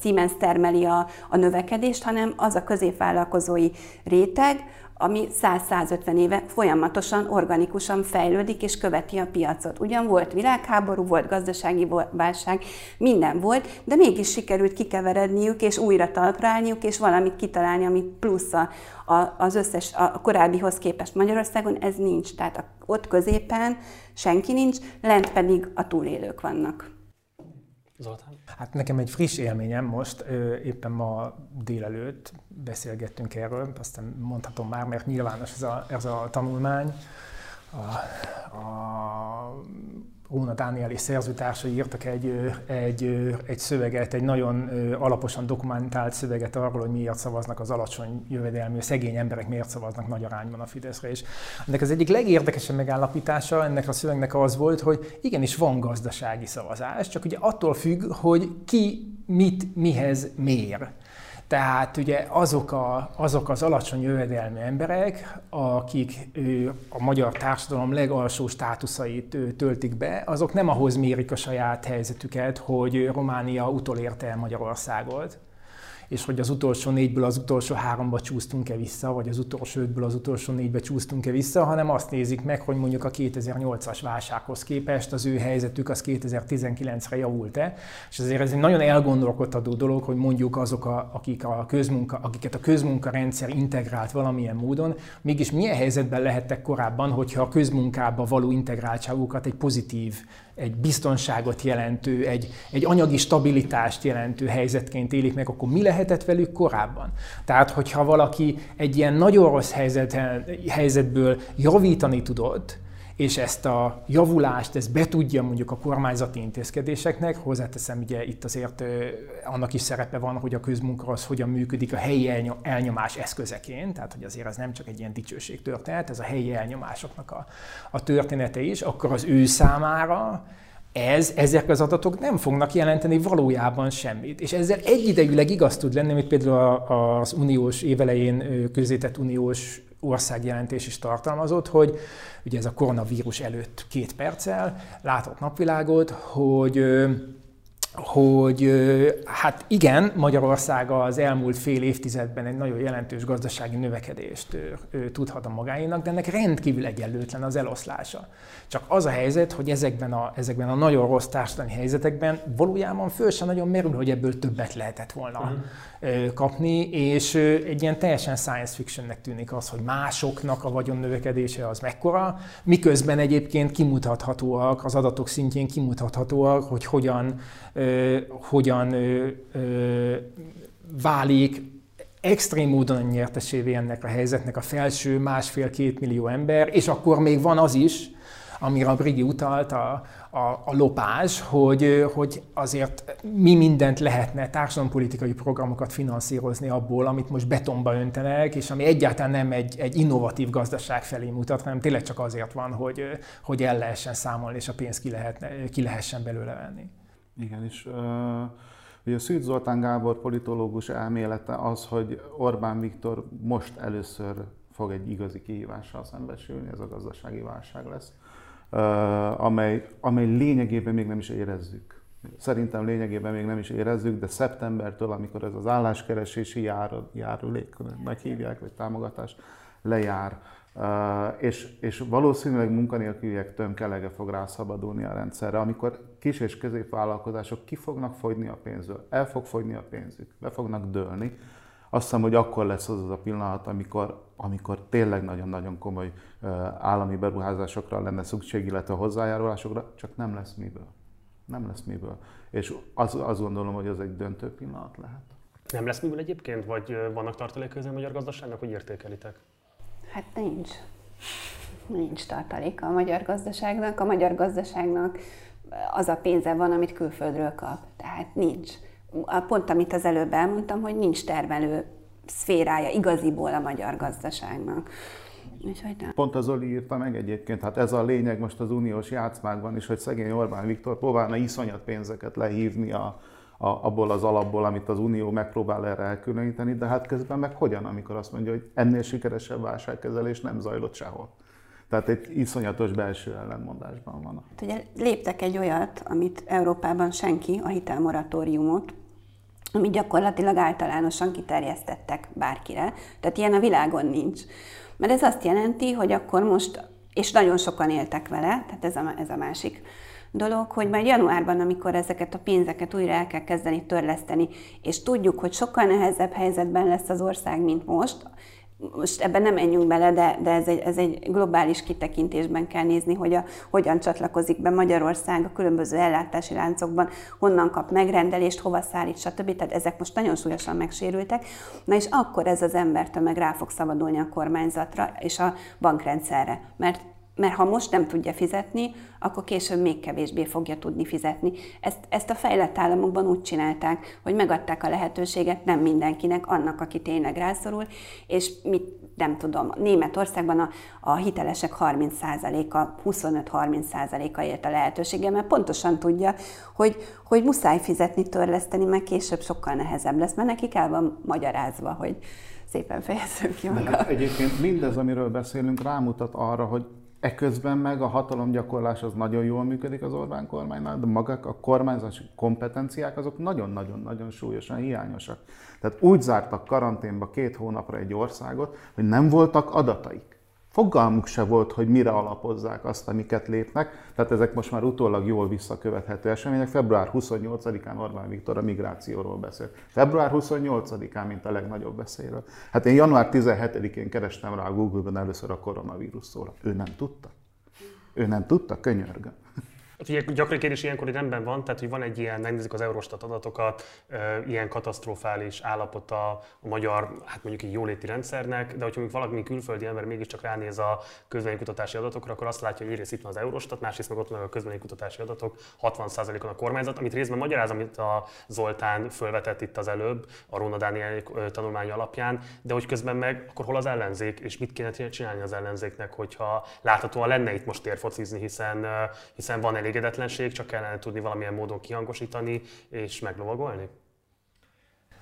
Siemens termeli a, a növekedést, hanem az a középvállalkozói réteg, ami 100-150 éve folyamatosan, organikusan fejlődik és követi a piacot. Ugyan volt világháború, volt gazdasági válság, minden volt, de mégis sikerült kikeveredniük és újra talpra állniuk, és valamit kitalálni, ami plusz a, a, az összes, a korábbihoz képest Magyarországon, ez nincs. Tehát ott középen senki nincs, lent pedig a túlélők vannak. Zoltán? Hát nekem egy friss élményem most, éppen ma délelőtt beszélgettünk erről, aztán mondhatom már, mert nyilvános ez a, ez a tanulmány. A, a Róna Dániel és szerzőtársai írtak egy, egy, egy szöveget, egy nagyon alaposan dokumentált szöveget arról, hogy miért szavaznak az alacsony jövedelmű, szegény emberek miért szavaznak nagy arányban a Fideszre. És ennek az egyik legérdekesebb megállapítása ennek a szövegnek az volt, hogy igenis van gazdasági szavazás, csak ugye attól függ, hogy ki mit mihez mér. Tehát ugye azok, a, azok az alacsony jövedelmi emberek, akik ő, a magyar társadalom legalsó státuszait ő, töltik be, azok nem ahhoz mérik a saját helyzetüket, hogy Románia utolérte Magyarországot, és hogy az utolsó négyből az utolsó háromba csúsztunk-e vissza, vagy az utolsó ötből az utolsó négybe csúsztunk-e vissza, hanem azt nézik meg, hogy mondjuk a 2008-as válsághoz képest az ő helyzetük az 2019-re javult-e. És azért ez egy nagyon elgondolkodható dolog, hogy mondjuk azok, a, akik a közmunka, akiket a közmunkarendszer integrált valamilyen módon, mégis milyen helyzetben lehettek korábban, hogyha a közmunkába való integráltságukat egy pozitív egy biztonságot jelentő, egy, egy anyagi stabilitást jelentő helyzetként élik meg, akkor mi lehetett velük korábban? Tehát, hogyha valaki egy ilyen nagyon rossz helyzet, helyzetből javítani tudott, és ezt a javulást, ezt betudja mondjuk a kormányzati intézkedéseknek, hozzáteszem, ugye itt azért annak is szerepe van, hogy a közmunka az hogyan működik a helyi elnyomás eszközeként, tehát hogy azért ez nem csak egy ilyen dicsőség történet, ez a helyi elnyomásoknak a, a története is, akkor az ő számára ez, ezek az adatok nem fognak jelenteni valójában semmit. És ezzel egyidejűleg igaz tud lenni, amit például az uniós évelején közétett uniós országjelentés is tartalmazott, hogy ugye ez a koronavírus előtt két perccel látott napvilágot, hogy hogy hát igen, Magyarország az elmúlt fél évtizedben egy nagyon jelentős gazdasági növekedést tudhat a magáénak, de ennek rendkívül egyenlőtlen az eloszlása. Csak az a helyzet, hogy ezekben a, ezekben a nagyon rossz társadalmi helyzetekben valójában föl sem nagyon merül, hogy ebből többet lehetett volna uh-huh. kapni, és egy ilyen teljesen science fictionnek tűnik az, hogy másoknak a vagyon növekedése az mekkora, miközben egyébként kimutathatóak, az adatok szintjén kimutathatóak, hogy hogyan hogyan válik extrém módon nyertesévé ennek a helyzetnek a felső másfél-két millió ember, és akkor még van az is, amire a Brigi utalt, a, a, a lopás, hogy, hogy azért mi mindent lehetne társadalompolitikai programokat finanszírozni abból, amit most betonba öntenek, és ami egyáltalán nem egy, egy innovatív gazdaság felé mutat, hanem tényleg csak azért van, hogy, hogy el lehessen számolni, és a pénzt ki, lehetne, ki lehessen belőle venni. Igen, és uh, ugye Szűz Zoltán Gábor politológus elmélete az, hogy Orbán Viktor most először fog egy igazi kihívással szembesülni, ez a gazdasági válság lesz, uh, amely, amely lényegében még nem is érezzük. Szerintem lényegében még nem is érezzük, de szeptembertől, amikor ez az álláskeresési jár, járulék, meg hívják, vagy támogatás lejár, és, és valószínűleg munkanélküliek tömkelege fog rászabadulni a rendszerre, amikor kis és középvállalkozások ki fognak fogyni a pénzből, el fog fogyni a pénzük, be fognak dőlni. Azt hiszem, hogy akkor lesz az az a pillanat, amikor, amikor tényleg nagyon-nagyon komoly állami beruházásokra lenne szükség, illetve hozzájárulásokra, csak nem lesz miből. Nem lesz miből. És az, azt gondolom, hogy az egy döntő pillanat lehet. Nem lesz miből egyébként, vagy vannak tartalékok a magyar gazdaságnak, hogy értékelitek? Hát nincs. Nincs tartaléka a magyar gazdaságnak. A magyar gazdaságnak az a pénze van, amit külföldről kap. Tehát nincs. Pont amit az előbb elmondtam, hogy nincs termelő szférája igaziból a magyar gazdaságnak. Úgyhogy nem. Pont az Zoli írta meg egyébként, hát ez a lényeg most az uniós játszmákban is, hogy szegény Orbán Viktor próbálna iszonyat pénzeket lehívni a, a, abból az alapból, amit az Unió megpróbál erre elkülöníteni, de hát közben meg hogyan, amikor azt mondja, hogy ennél sikeresebb válságkezelés nem zajlott sehol. Tehát egy iszonyatos belső ellenmondásban van. Hát ugye léptek egy olyat, amit Európában senki, a hitelmoratóriumot, amit gyakorlatilag általánosan kiterjesztettek bárkire. Tehát ilyen a világon nincs. Mert ez azt jelenti, hogy akkor most, és nagyon sokan éltek vele, tehát ez a, ez a másik dolog, hogy majd januárban, amikor ezeket a pénzeket újra el kell kezdeni törleszteni, és tudjuk, hogy sokkal nehezebb helyzetben lesz az ország, mint most, most ebben nem menjünk bele, de, de ez, egy, ez egy globális kitekintésben kell nézni, hogy a, hogyan csatlakozik be Magyarország a különböző ellátási láncokban, honnan kap megrendelést, hova szállít, stb. Tehát ezek most nagyon súlyosan megsérültek. Na és akkor ez az embertömeg rá fog szabadulni a kormányzatra és a bankrendszerre. Mert mert ha most nem tudja fizetni, akkor később még kevésbé fogja tudni fizetni. Ezt, ezt a fejlett államokban úgy csinálták, hogy megadták a lehetőséget nem mindenkinek, annak, aki tényleg rászorul, és mit nem tudom, Németországban a, a hitelesek 30%-a, 25-30%-a élt a lehetőséggel, mert pontosan tudja, hogy, hogy muszáj fizetni, törleszteni, meg később sokkal nehezebb lesz, mert nekik el van magyarázva, hogy szépen fejezzük ki magam. Egyébként mindez, amiről beszélünk, rámutat arra, hogy Eközben meg a hatalomgyakorlás az nagyon jól működik az Orbán kormánynál, de magak a kormányzási kompetenciák azok nagyon-nagyon-nagyon súlyosan hiányosak. Tehát úgy zártak karanténba két hónapra egy országot, hogy nem voltak adataik. Fogalmuk se volt, hogy mire alapozzák azt, amiket lépnek. Tehát ezek most már utólag jól visszakövethető események. Február 28-án Orbán Viktor a migrációról beszélt. Február 28-án, mint a legnagyobb veszélyről. Hát én január 17-én kerestem rá a Google-ben először a koronavírus szóra. Ő nem tudta. Ő nem tudta, könyörgöm. Ugye gyakran kérdés ilyenkor, hogy rendben van, tehát hogy van egy ilyen, megnézik az Eurostat adatokat, ilyen katasztrofális állapota a magyar, hát mondjuk egy jóléti rendszernek, de hogyha mondjuk valaki külföldi ember mégiscsak ránéz a közvéleménykutatási adatokra, akkor azt látja, hogy egyrészt itt van az Eurostat, másrészt meg ott van a közvéleménykutatási adatok, 60%-on a kormányzat, amit részben magyaráz, amit a Zoltán fölvetett itt az előbb, a Róna Dániel tanulmány alapján, de hogy közben meg akkor hol az ellenzék, és mit kéne csinálni az ellenzéknek, hogyha láthatóan lenne itt most térfocizni, hiszen, hiszen van elég elégedetlenség, csak kellene tudni valamilyen módon kihangosítani és meglovagolni?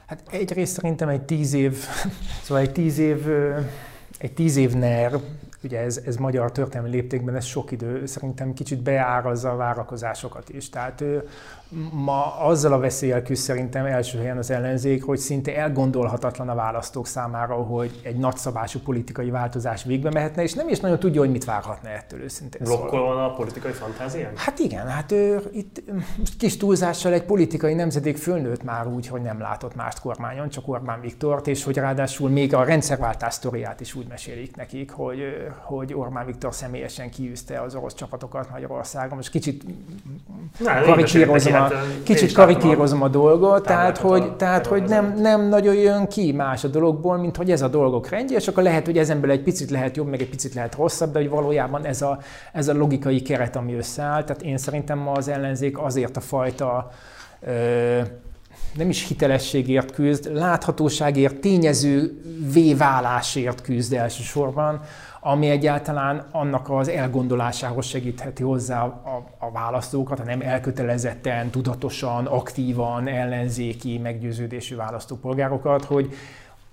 Hát egyrészt szerintem egy tíz év, szóval egy tíz év, egy tíz év NER, ugye ez, ez magyar történelmi léptékben, ez sok idő, szerintem kicsit beárazza a várakozásokat is. Tehát ma azzal a veszélyel küzd szerintem első helyen az ellenzék, hogy szinte elgondolhatatlan a választók számára, hogy egy nagyszabású politikai változás végbe mehetne, és nem is nagyon tudja, hogy mit várhatna ettől őszintén. Blokkol van a politikai fantázián? Hát igen, hát ő, itt kis túlzással egy politikai nemzedék fölnőtt már úgy, hogy nem látott mást kormányon, csak Orbán Viktort, és hogy ráadásul még a rendszerváltás sztoriát is úgy mesélik nekik, hogy, hogy Orbán Viktor személyesen kiűzte az orosz csapatokat Magyarországon. Most kicsit karikírozom a, kicsit karikírozom a dolgot, tehát, hogy, tehát, hogy nem, nem nagyon jön ki más a dologból, mint hogy ez a dolgok rendje, és akkor lehet, hogy ezenből egy picit lehet jobb, meg egy picit lehet rosszabb, de hogy valójában ez a, ez a logikai keret, ami összeáll. Tehát én szerintem ma az ellenzék azért a fajta ö, nem is hitelességért küzd, láthatóságért, tényező válásért küzd elsősorban, ami egyáltalán annak az elgondolásához segítheti hozzá a, a választókat, ha nem elkötelezetten, tudatosan, aktívan, ellenzéki, meggyőződésű választópolgárokat, hogy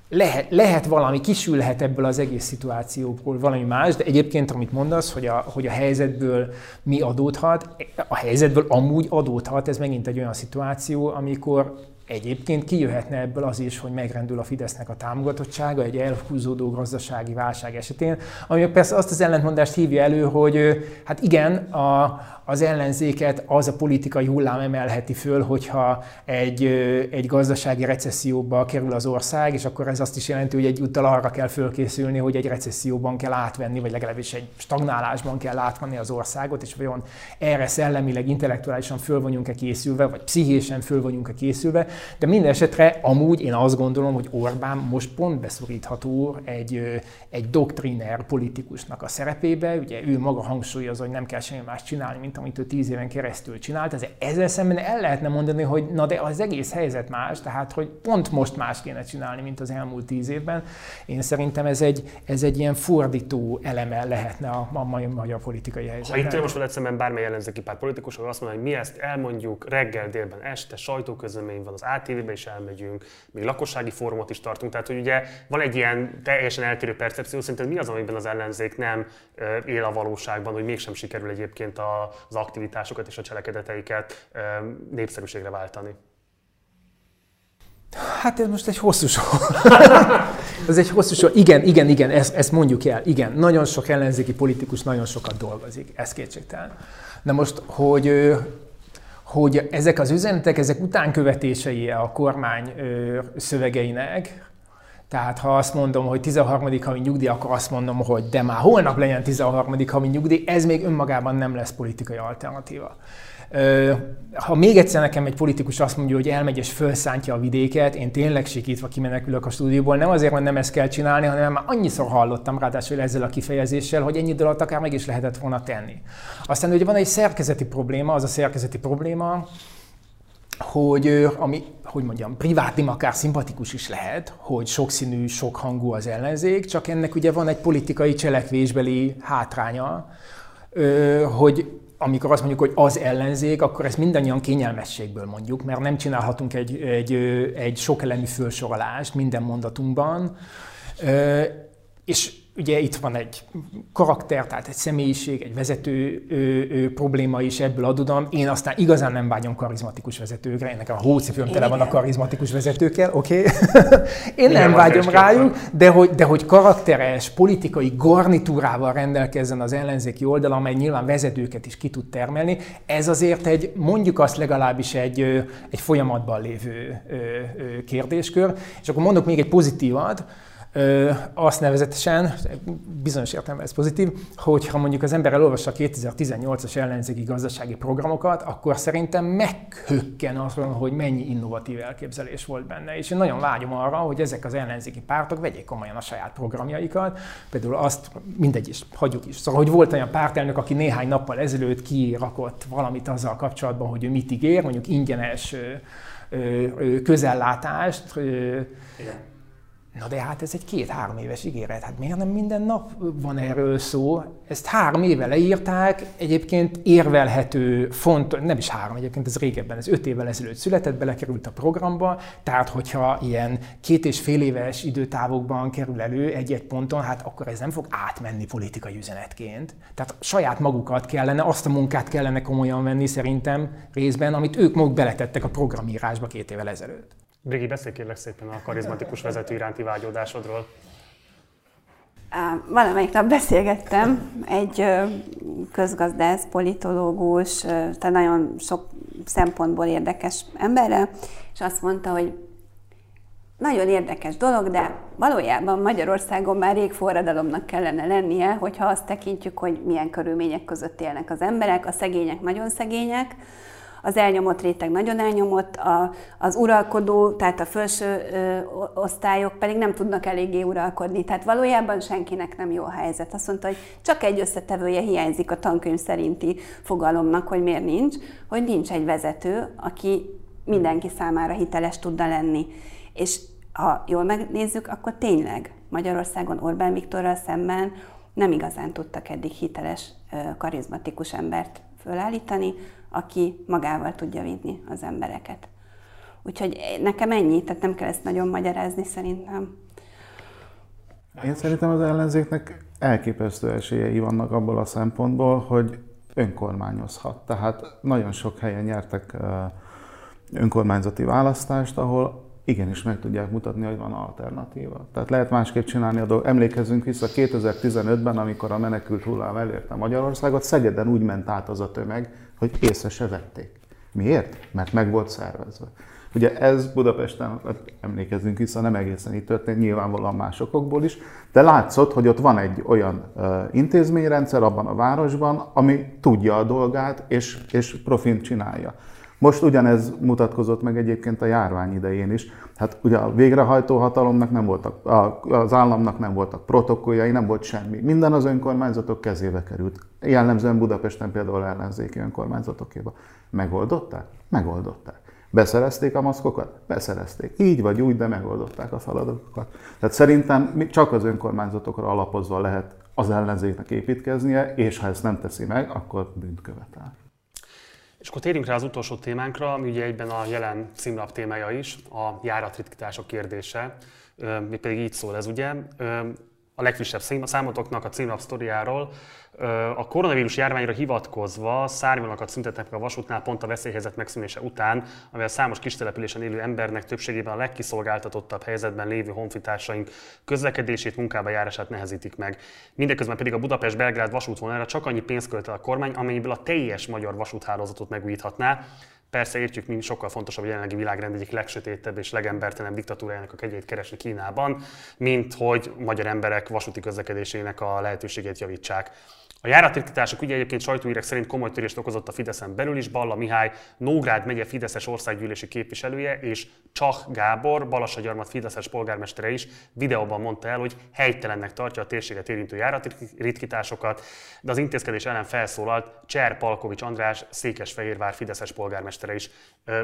lehet, lehet valami, kisülhet ebből az egész szituációból valami más, de egyébként, amit mondasz, hogy a, hogy a helyzetből mi adódhat, a helyzetből amúgy adódhat, ez megint egy olyan szituáció, amikor Egyébként kijöhetne ebből az is, hogy megrendül a Fidesznek a támogatottsága egy elhúzódó gazdasági válság esetén, ami persze azt az ellentmondást hívja elő, hogy hát igen, a, az ellenzéket az a politikai hullám emelheti föl, hogyha egy, egy gazdasági recesszióba kerül az ország, és akkor ez azt is jelenti, hogy egyúttal arra kell fölkészülni, hogy egy recesszióban kell átvenni, vagy legalábbis egy stagnálásban kell átvenni az országot, és vajon erre szellemileg, intellektuálisan föl vagyunk-e készülve, vagy pszichésen föl vagyunk-e készülve, de minden esetre amúgy én azt gondolom, hogy Orbán most pont beszorítható egy, egy doktriner politikusnak a szerepébe, ugye ő maga hangsúlyozza, hogy nem kell semmi más csinálni, mint amit ő tíz éven keresztül csinált, ez, ezzel szemben el lehetne mondani, hogy na de az egész helyzet más, tehát hogy pont most más kéne csinálni, mint az elmúlt tíz évben. Én szerintem ez egy, ez egy ilyen fordító eleme lehetne a, a mai magyar politikai helyzet. Ha itt most veled szemben bármely ellenzéki párt politikus, azt mondja, hogy mi ezt elmondjuk reggel, délben, este, sajtóközlemény van, az ATV-be is elmegyünk, még lakossági fórumot is tartunk, tehát hogy ugye van egy ilyen teljesen eltérő percepció, szerinted mi az, amiben az ellenzék nem él a valóságban, hogy mégsem sikerül egyébként az aktivitásokat és a cselekedeteiket népszerűségre váltani? Hát ez most egy hosszú sor. ez egy hosszú sor. Igen, igen, igen, ezt, ezt mondjuk el. Igen, nagyon sok ellenzéki politikus nagyon sokat dolgozik, ez kétségtelen. De most, hogy hogy ezek az üzenetek, ezek utánkövetései a kormány szövegeinek, tehát ha azt mondom, hogy 13. havi nyugdíj, akkor azt mondom, hogy de már holnap legyen 13. havi nyugdíj, ez még önmagában nem lesz politikai alternatíva. Ha még egyszer nekem egy politikus azt mondja, hogy elmegy és felszántja a vidéket, én tényleg sikítva kimenekülök a stúdióból, nem azért, mert nem ezt kell csinálni, hanem már annyiszor hallottam ráadásul ezzel a kifejezéssel, hogy ennyi alatt akár meg is lehetett volna tenni. Aztán ugye van egy szerkezeti probléma, az a szerkezeti probléma, hogy, ami, hogy mondjam, privátim akár szimpatikus is lehet, hogy sokszínű, sokhangú az ellenzék, csak ennek ugye van egy politikai cselekvésbeli hátránya, hogy amikor azt mondjuk, hogy az ellenzék, akkor ezt mindannyian kényelmességből mondjuk, mert nem csinálhatunk egy, egy, egy sokelemű felsorolást minden mondatunkban, és ugye itt van egy karakter, tehát egy személyiség, egy vezető ö, ö, probléma is ebből adódom. Én aztán igazán nem vágyom karizmatikus vezetőkre, én nekem a hócipőm tele van a karizmatikus vezetőkkel, oké? Okay? én nem vágyom rájuk, de hogy, de hogy karakteres, politikai garnitúrával rendelkezzen az ellenzéki oldal, amely nyilván vezetőket is ki tud termelni, ez azért egy, mondjuk azt legalábbis egy, egy folyamatban lévő kérdéskör. És akkor mondok még egy pozitívat, azt nevezetesen, bizonyos értelemben ez pozitív, hogyha mondjuk az ember elolvassa a 2018-as ellenzéki gazdasági programokat, akkor szerintem meghökken azon, hogy mennyi innovatív elképzelés volt benne. És én nagyon vágyom arra, hogy ezek az ellenzéki pártok vegyék komolyan a saját programjaikat. Például azt, mindegy is, hagyjuk is. Szóval, hogy volt olyan pártelnök, aki néhány nappal ezelőtt kirakott valamit azzal kapcsolatban, hogy ő mit ígér, mondjuk ingyenes közellátást, Na de hát ez egy két-három éves ígéret, hát miért nem minden nap van erről szó? Ezt három éve leírták, egyébként érvelhető font, nem is három, egyébként ez régebben, ez öt évvel ezelőtt született, belekerült a programba, tehát hogyha ilyen két és fél éves időtávokban kerül elő egy-egy ponton, hát akkor ez nem fog átmenni politikai üzenetként. Tehát saját magukat kellene, azt a munkát kellene komolyan venni szerintem részben, amit ők maguk beletettek a programírásba két évvel ezelőtt. Brigi, beszélj kérlek szépen a karizmatikus vezető iránti vágyódásodról. Valamelyik nap beszélgettem egy közgazdász, politológus, tehát nagyon sok szempontból érdekes emberre, és azt mondta, hogy nagyon érdekes dolog, de valójában Magyarországon már rég forradalomnak kellene lennie, hogyha azt tekintjük, hogy milyen körülmények között élnek az emberek. A szegények nagyon szegények, az elnyomott réteg nagyon elnyomott, a, az uralkodó, tehát a felső ö, osztályok pedig nem tudnak eléggé uralkodni. Tehát valójában senkinek nem jó a helyzet. Azt mondta, hogy csak egy összetevője hiányzik a tankönyv szerinti fogalomnak, hogy miért nincs, hogy nincs egy vezető, aki mindenki számára hiteles tudna lenni. És ha jól megnézzük, akkor tényleg Magyarországon Orbán Viktorral szemben nem igazán tudtak eddig hiteles, karizmatikus embert fölállítani, aki magával tudja vinni az embereket. Úgyhogy nekem ennyi, tehát nem kell ezt nagyon magyarázni szerintem. Én szerintem az ellenzéknek elképesztő esélyei vannak abból a szempontból, hogy önkormányozhat. Tehát nagyon sok helyen nyertek önkormányzati választást, ahol igenis meg tudják mutatni, hogy van alternatíva. Tehát lehet másképp csinálni a dolgot. Emlékezzünk vissza 2015-ben, amikor a menekült hullám elérte Magyarországot, Szegeden úgy ment át az a tömeg, hogy észre se vették. Miért? Mert meg volt szervezve. Ugye ez Budapesten, hát emlékezzünk vissza, nem egészen így történt, nyilvánvalóan másokból is, de látszott, hogy ott van egy olyan uh, intézményrendszer abban a városban, ami tudja a dolgát, és, és profint csinálja. Most ugyanez mutatkozott meg egyébként a járvány idején is. Hát ugye a végrehajtó hatalomnak nem voltak, az államnak nem voltak protokolljai, nem volt semmi. Minden az önkormányzatok kezébe került. Jellemzően Budapesten például ellenzéki önkormányzatokéba. Megoldották? Megoldották. Beszerezték a maszkokat? Beszerezték. Így vagy úgy, de megoldották a feladatokat. Tehát szerintem csak az önkormányzatokra alapozva lehet az ellenzéknek építkeznie, és ha ezt nem teszi meg, akkor bűnt követel. És akkor térjünk rá az utolsó témánkra, ami ugye egyben a jelen címlap témája is, a járatritkítások kérdése. Mi pedig így szól ez ugye. A legfrissebb számotoknak a címlap sztoriáról a koronavírus járványra hivatkozva szárnyvonakat szüntetnek meg a vasútnál pont a veszélyhelyzet megszűnése után, amivel számos kistelepülésen élő embernek többségében a legkiszolgáltatottabb helyzetben lévő honfitársaink közlekedését, munkába járását nehezítik meg. Mindeközben pedig a Budapest-Belgrád vasútvonalra csak annyi pénzt költ el a kormány, amennyiből a teljes magyar vasúthálózatot megújíthatná, Persze értjük, mint sokkal fontosabb a jelenlegi világrend egyik legsötétebb és legembertelenebb diktatúrájának a kegyét keresni Kínában, mint hogy magyar emberek vasúti közlekedésének a lehetőségét javítsák. A járatirtítások ugye egyébként sajtóírek szerint komoly törést okozott a Fideszen belül is. Balla Mihály, Nógrád megye Fideszes országgyűlési képviselője, és Csach Gábor, Balassagyarmat Fideszes polgármestere is videóban mondta el, hogy helytelennek tartja a térséget érintő járatritkításokat, de az intézkedés ellen felszólalt Cser Palkovics András, Székesfehérvár Fideszes polgármestere is.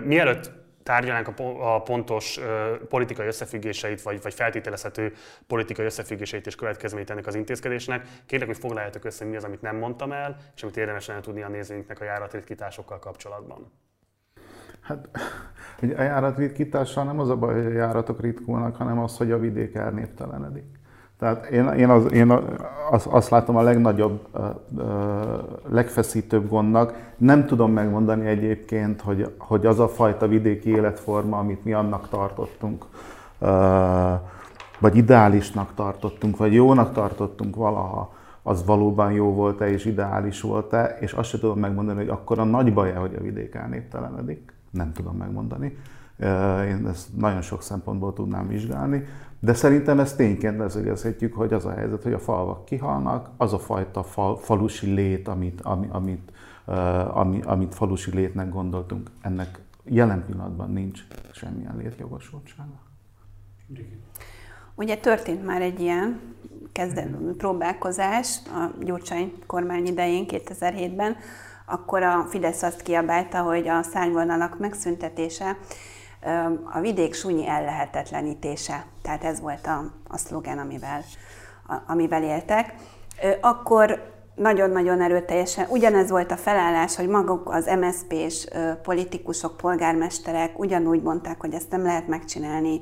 Mielőtt tárgyalnánk a pontos politikai összefüggéseit, vagy, vagy feltételezhető politikai összefüggéseit és következményeit ennek az intézkedésnek. Kérlek, hogy foglaljátok össze, mi az, amit nem mondtam el, és amit érdemes lenne tudni a nézőinknek a járatritkításokkal kapcsolatban. Hát ugye a járatritkítással nem az a baj, hogy a járatok ritkulnak, hanem az, hogy a vidék elnéptelenedik. Tehát én, én, az, én az, azt látom a legnagyobb, legfeszítőbb gondnak. Nem tudom megmondani egyébként, hogy, hogy az a fajta vidéki életforma, amit mi annak tartottunk, vagy ideálisnak tartottunk, vagy jónak tartottunk valaha, az valóban jó volt-e és ideális volt-e, és azt sem tudom megmondani, hogy akkor a nagy baj hogy a vidék elnéptelenedik. Nem tudom megmondani. Én ezt nagyon sok szempontból tudnám vizsgálni, de szerintem ezt tényként leszögezhetjük, hogy az a helyzet, hogy a falvak kihalnak, az a fajta fal, falusi lét, amit, ami, amit, ami, amit falusi létnek gondoltunk, ennek jelen pillanatban nincs semmilyen létjogosultsága. Ugye történt már egy ilyen kezdet, próbálkozás a Gyurcsány kormány idején 2007-ben, akkor a Fidesz azt kiabálta, hogy a szárnyvonalak megszüntetése a vidék súnyi ellehetetlenítése. Tehát ez volt a, a szlogen, amivel, a, amivel éltek. Akkor nagyon-nagyon erőteljesen, ugyanez volt a felállás, hogy maguk az MSZP-s politikusok, polgármesterek ugyanúgy mondták, hogy ezt nem lehet megcsinálni,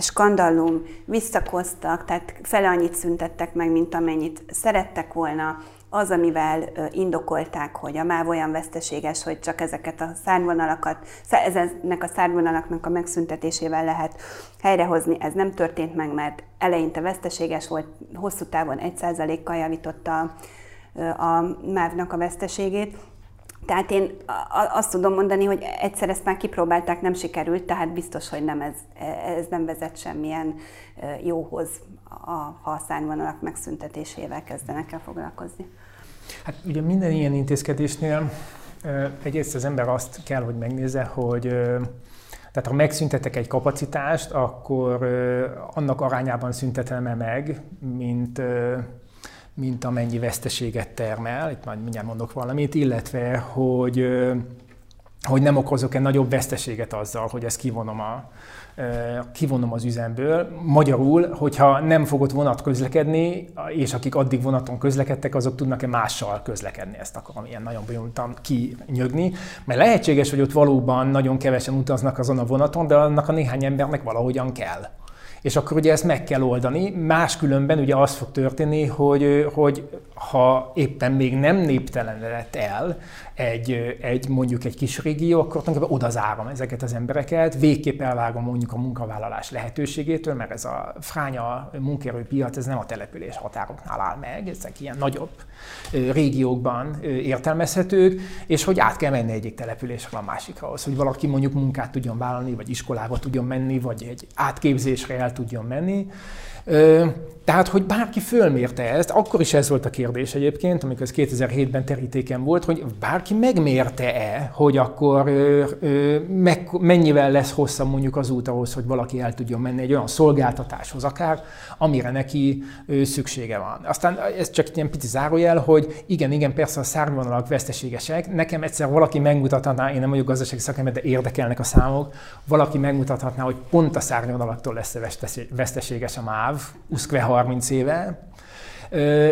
skandallum, visszakoztak, tehát fele annyit szüntettek meg, mint amennyit szerettek volna, az, amivel indokolták, hogy a MÁV olyan veszteséges, hogy csak ezeket a szárvonalakat, ezeknek a szárvonalaknak a megszüntetésével lehet helyrehozni, ez nem történt meg, mert eleinte veszteséges volt, hosszú távon 1%-kal javította a MÁV-nak a veszteségét. Tehát én azt tudom mondani, hogy egyszer ezt már kipróbálták, nem sikerült, tehát biztos, hogy nem ez, ez nem vezet semmilyen jóhoz, ha a szárnyvonalak megszüntetésével kezdenek el foglalkozni. Hát ugye minden ilyen intézkedésnél egyrészt az ember azt kell, hogy megnézze, hogy tehát ha megszüntetek egy kapacitást, akkor annak arányában szüntetem-e meg, mint, mint amennyi veszteséget termel, itt majd mindjárt mondok valamit, illetve hogy, hogy nem okozok-e nagyobb veszteséget azzal, hogy ezt kivonom a, kivonom az üzemből. Magyarul, hogyha nem fogott vonat közlekedni, és akik addig vonaton közlekedtek, azok tudnak-e mással közlekedni, ezt akarom ilyen nagyon bonyolultan kinyögni. Mert lehetséges, hogy ott valóban nagyon kevesen utaznak azon a vonaton, de annak a néhány embernek valahogyan kell és akkor ugye ezt meg kell oldani. Máskülönben ugye az fog történni, hogy, hogy ha éppen még nem néptelenedett el egy, egy mondjuk egy kis régió, akkor tulajdonképpen odazárom ezeket az embereket, végképp elvágom mondjuk a munkavállalás lehetőségétől, mert ez a fránya munkaerőpiac, ez nem a település határoknál áll meg, ezek ilyen nagyobb régiókban értelmezhetők, és hogy át kell menni egyik településről a másikra, ahhoz, hogy valaki mondjuk munkát tudjon vállalni, vagy iskolába tudjon menni, vagy egy átképzésre el tudjon menni. Tehát, hogy bárki fölmérte ezt, akkor is ez volt a kérdés egyébként, amikor ez 2007-ben terítéken volt, hogy bárki megmérte-e, hogy akkor ö, ö, meg, mennyivel lesz hosszabb mondjuk az út ahhoz, hogy valaki el tudjon menni egy olyan szolgáltatáshoz akár, amire neki ö, szüksége van. Aztán ez csak egy ilyen pici zárójel, hogy igen, igen, persze a szárnyvonalak veszteségesek. Nekem egyszer valaki megmutathatná, én nem vagyok gazdasági szakember, de érdekelnek a számok, valaki megmutathatná, hogy pont a szárnyvonalaktól lesz veszteséges a MÁV, 30 éve,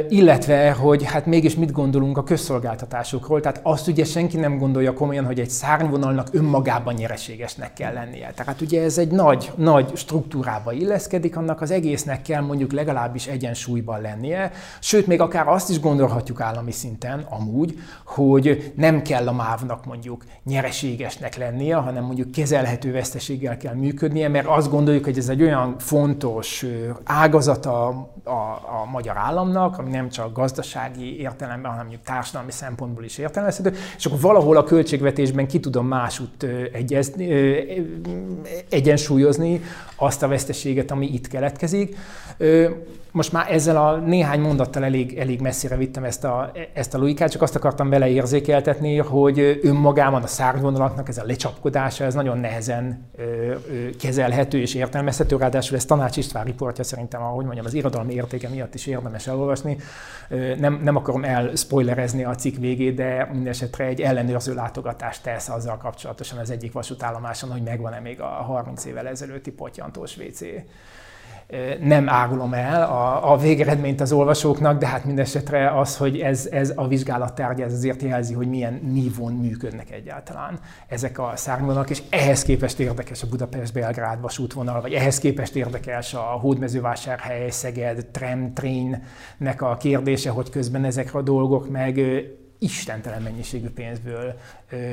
illetve, hogy hát mégis mit gondolunk a közszolgáltatásokról. Tehát azt ugye senki nem gondolja komolyan, hogy egy szárnyvonalnak önmagában nyereségesnek kell lennie. Tehát ugye ez egy nagy, nagy struktúrába illeszkedik, annak az egésznek kell mondjuk legalábbis egyensúlyban lennie. Sőt, még akár azt is gondolhatjuk állami szinten amúgy, hogy nem kell a mávnak mondjuk nyereségesnek lennie, hanem mondjuk kezelhető veszteséggel kell működnie, mert azt gondoljuk, hogy ez egy olyan fontos ágazata a, a magyar állam, államnak, ami nem csak gazdasági értelemben, hanem mondjuk társadalmi szempontból is értelmezhető, és akkor valahol a költségvetésben ki tudom másút egyezni, egyensúlyozni azt a veszteséget, ami itt keletkezik most már ezzel a néhány mondattal elég, elég messzire vittem ezt a, ezt a logikát, csak azt akartam vele érzékeltetni, hogy önmagában a szárnyvonalaknak ez a lecsapkodása, ez nagyon nehezen ö, ö, kezelhető és értelmezhető, ráadásul ez Tanács István riportja szerintem, ahogy mondjam, az irodalmi értéke miatt is érdemes elolvasni. Nem, nem akarom elspoilerezni a cikk végét, de mindesetre egy ellenőrző látogatást tesz azzal kapcsolatosan az egyik vasútállomáson, hogy megvan-e még a 30 évvel ezelőtti potyantós WC nem árulom el a, a végeredményt az olvasóknak, de hát mindesetre az, hogy ez, ez a vizsgálattárgy, ez azért jelzi, hogy milyen nívón működnek egyáltalán ezek a szárnyvonalak, és ehhez képest érdekes a Budapest-Belgrád vasútvonal, vagy ehhez képest érdekes a Hódmezővásárhely, Szeged, Tram, Train-nek a kérdése, hogy közben ezek a dolgok meg istentelen mennyiségű pénzből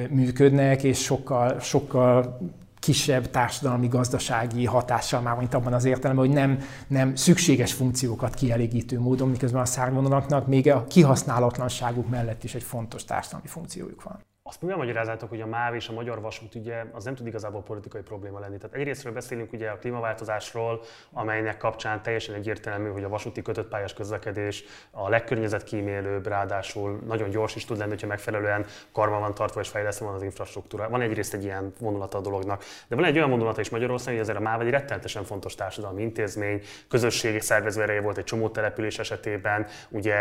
működnek, és sokkal, sokkal kisebb társadalmi, gazdasági hatással már, mint abban az értelemben, hogy nem, nem szükséges funkciókat kielégítő módon, miközben a szárnyvonalaknak még a kihasználatlanságuk mellett is egy fontos társadalmi funkciójuk van. Azt mivel magyarázátok, hogy a MÁV és a magyar vasút ugye az nem tud igazából politikai probléma lenni. Tehát egyrésztről beszélünk ugye a klímaváltozásról, amelynek kapcsán teljesen egyértelmű, hogy a vasúti kötött pályás közlekedés a legkörnyezetkímélőbb, ráadásul nagyon gyors is tud lenni, hogyha megfelelően karma van tartva és fejlesztve van az infrastruktúra. Van egyrészt egy ilyen vonulata a dolognak, de van egy olyan vonulata is Magyarországon, hogy ezért a MÁV egy rettenetesen fontos társadalmi intézmény, közösségi szervező ereje volt egy csomó település esetében, ugye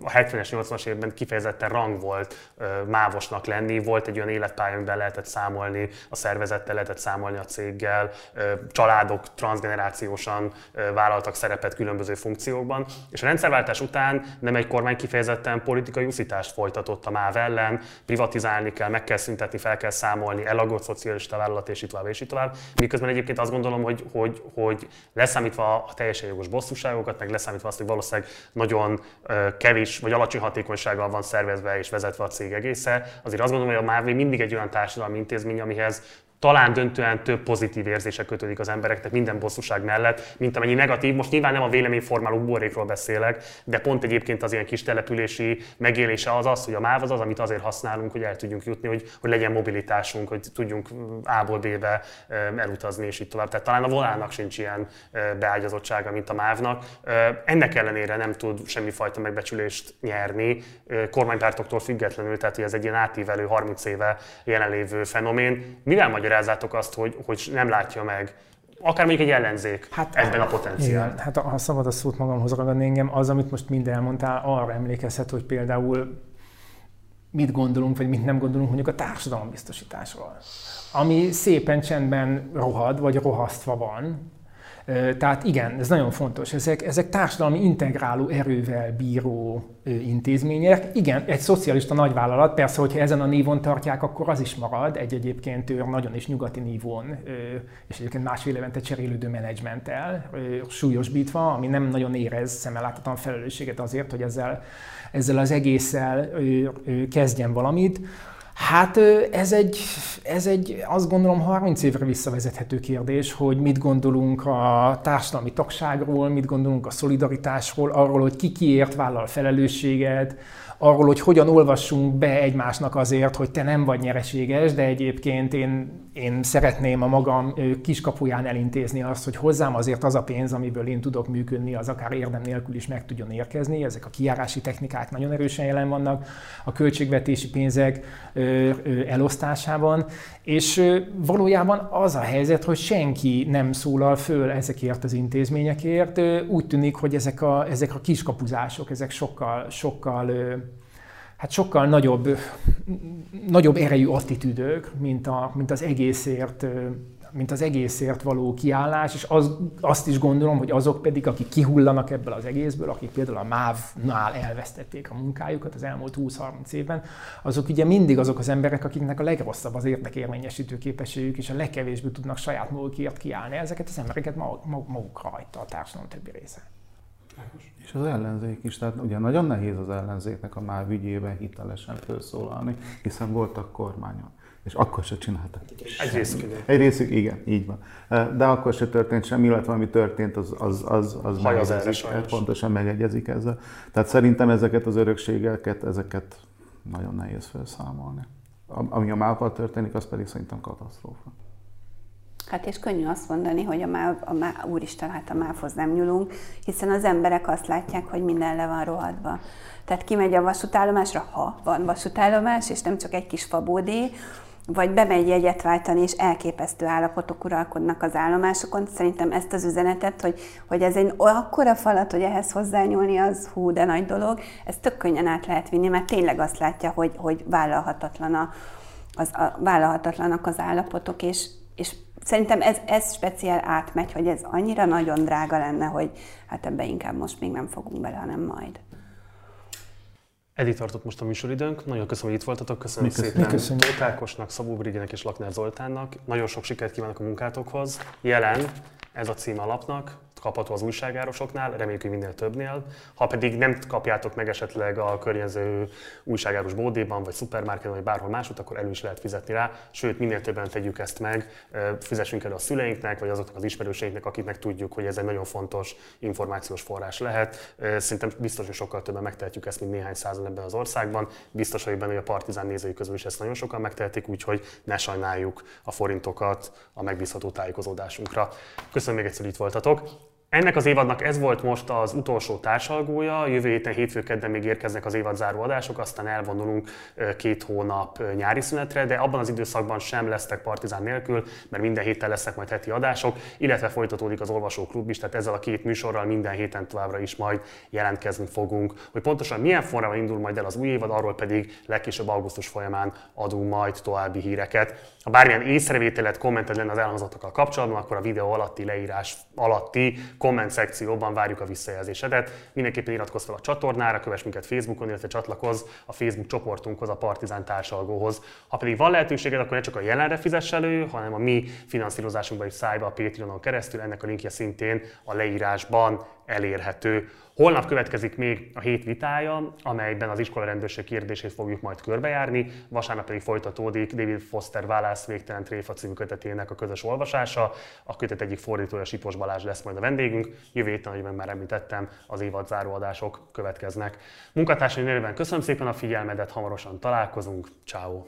a 70-es, 80-as évben kifejezetten rang volt mávosnak lenni, tenni, volt egy olyan életpálya, amiben lehetett számolni a szervezettel, lehetett számolni a céggel, családok transgenerációsan vállaltak szerepet különböző funkciókban, és a rendszerváltás után nem egy kormány kifejezetten politikai uszítást folytatott a MÁV ellen, privatizálni kell, meg kell szüntetni, fel kell számolni, elagott szocialista vállalat, és így tovább, és tovább. Miközben egyébként azt gondolom, hogy, hogy, hogy leszámítva a teljesen jogos bosszúságokat, meg leszámítva azt, hogy valószínűleg nagyon kevés vagy alacsony hatékonysággal van szervezve és vezetve a cég egésze, azért azt gondolom, hogy a MÁV mindig egy olyan társadalmi intézmény, amihez talán döntően több pozitív érzése kötődik az embereknek minden bosszúság mellett, mint amennyi negatív. Most nyilván nem a véleményformáló buborékról beszélek, de pont egyébként az ilyen kis települési megélése az az, hogy a MÁV az az, amit azért használunk, hogy el tudjunk jutni, hogy, hogy legyen mobilitásunk, hogy tudjunk A-ból B-be elutazni, és így tovább. Tehát talán a volánnak sincs ilyen beágyazottsága, mint a MÁV-nak. Ennek ellenére nem tud semmifajta megbecsülést nyerni, kormánypártoktól függetlenül, tehát hogy ez egy ilyen átívelő 30 éve jelenlévő fenomén. Mivel magyar magyarázzátok azt, hogy, hogy nem látja meg akár mondjuk egy ellenzék hát, ebben a potenciál. Hát ha szabad a szót magamhoz ragadni engem, az, amit most mind elmondtál, arra emlékezhet, hogy például mit gondolunk, vagy mit nem gondolunk mondjuk a társadalombiztosításról. Ami szépen csendben rohad, vagy rohasztva van, tehát igen, ez nagyon fontos. Ezek, ezek társadalmi integráló erővel bíró intézmények. Igen, egy szocialista nagyvállalat, persze, hogyha ezen a nívon tartják, akkor az is marad, egy egyébként ő nagyon is nyugati nívon, és egyébként másfél évente cserélődő menedzsmenttel súlyosbítva, ami nem nagyon érez szemmeláthatóan felelősséget azért, hogy ezzel, ezzel az egésszel kezdjen valamit. Hát ez egy, ez egy, azt gondolom, 30 évre visszavezethető kérdés, hogy mit gondolunk a társadalmi tagságról, mit gondolunk a szolidaritásról, arról, hogy ki kiért vállal felelősséget, arról, hogy hogyan olvassunk be egymásnak azért, hogy te nem vagy nyereséges, de egyébként én, én szeretném a magam kiskapuján elintézni azt, hogy hozzám azért az a pénz, amiből én tudok működni, az akár érdem nélkül is meg tudjon érkezni. Ezek a kiárási technikák nagyon erősen jelen vannak a költségvetési pénzek elosztásában, és valójában az a helyzet, hogy senki nem szólal föl ezekért az intézményekért. Úgy tűnik, hogy ezek a, ezek a kiskapuzások, ezek sokkal, sokkal hát sokkal nagyobb, nagyobb erejű attitűdök, mint, a, mint az egészért mint az egészért való kiállás, és az, azt is gondolom, hogy azok pedig, akik kihullanak ebből az egészből, akik például a MÁV-nál elvesztették a munkájukat az elmúlt 20-30 évben, azok ugye mindig azok az emberek, akiknek a legrosszabb az érdekérvényesítő képességük, és a legkevésbé tudnak saját magukért kiállni. Ezeket az embereket maguk, hagyta a társadalom többi része. És az ellenzék is, tehát ugye nagyon nehéz az ellenzéknek a MÁV ügyében hitelesen felszólalni, hiszen voltak kormányon. És akkor se csináltak. Egy részük, Egy részük, igen, így van. De akkor se történt semmi, illetve ami történt, az, az, az, az megegyezik, pontosan megegyezik ezzel. Tehát szerintem ezeket az örökségeket, ezeket nagyon nehéz felszámolni. Ami a mával történik, az pedig szerintem katasztrófa. Hát és könnyű azt mondani, hogy a MÁV, a MÁV, úristen, hát a MÁV-hoz nem nyúlunk, hiszen az emberek azt látják, hogy minden le van rohadva. Tehát kimegy a vasútállomásra, ha van vasútállomás, és nem csak egy kis fabódé, vagy bemegy jegyet váltani, és elképesztő állapotok uralkodnak az állomásokon. Szerintem ezt az üzenetet, hogy, hogy ez egy akkora falat, hogy ehhez hozzányúlni, az hú, de nagy dolog, ezt tök könnyen át lehet vinni, mert tényleg azt látja, hogy, hogy vállalhatatlan a, az, a, vállalhatatlanak az állapotok, és és szerintem ez, ez speciál átmegy, hogy ez annyira nagyon drága lenne, hogy hát ebbe inkább most még nem fogunk bele, hanem majd. Eddig tartott most a műsoridőnk. Nagyon köszönöm, hogy itt voltatok. Köszönöm Mi szépen Tóth Ákosnak, Szabó Briginek és Lakner Zoltánnak. Nagyon sok sikert kívánok a munkátokhoz. Jelen ez a cím alapnak kapható az újságárosoknál, reméljük, hogy minél többnél. Ha pedig nem kapjátok meg esetleg a környező újságáros bódéban, vagy szupermarketben, vagy bárhol máshogy, akkor elő is lehet fizetni rá. Sőt, minél többen tegyük ezt meg, fizessünk el a szüleinknek, vagy azoknak az ismerőseinknek, akiknek tudjuk, hogy ez egy nagyon fontos információs forrás lehet. Szerintem biztos, hogy sokkal többen megtehetjük ezt, mint néhány százal ebben az országban. Biztos hogy benne, hogy a partizán nézői közül is ezt nagyon sokan megtehetik, úgyhogy ne sajnáljuk a forintokat a megbízható tájékozódásunkra. Köszönöm még egyszer, hogy itt voltatok. Ennek az évadnak ez volt most az utolsó társalgója, jövő héten hétfő kedden még érkeznek az évad záró adások, aztán elvonulunk két hónap nyári szünetre, de abban az időszakban sem lesznek partizán nélkül, mert minden héten lesznek majd heti adások, illetve folytatódik az olvasóklub is, tehát ezzel a két műsorral minden héten továbbra is majd jelentkezni fogunk. Hogy pontosan milyen formában indul majd el az új évad, arról pedig legkésőbb augusztus folyamán adunk majd további híreket. Ha bármilyen észrevételet, kommented lenne az elhangzottakkal kapcsolatban, akkor a videó alatti leírás alatti komment szekcióban várjuk a visszajelzésedet. Mindenképpen iratkozz fel a csatornára, kövess minket Facebookon, illetve csatlakozz a Facebook csoportunkhoz, a Partizán társalgóhoz. Ha pedig van lehetőséged, akkor ne csak a jelenre fizess elő, hanem a mi finanszírozásunkba is szállj be a Patreonon keresztül, ennek a linkje szintén a leírásban elérhető. Holnap következik még a hét vitája, amelyben az iskola rendőrség kérdését fogjuk majd körbejárni, vasárnap pedig folytatódik David Foster Válasz végtelen tréfa című kötetének a közös olvasása. A kötet egyik fordítója Sipos Balázs lesz majd a vendégünk. Jövő héten, ahogy már említettem, az évad záróadások következnek. Munkatársai nevében köszönöm szépen a figyelmedet, hamarosan találkozunk. Ciao.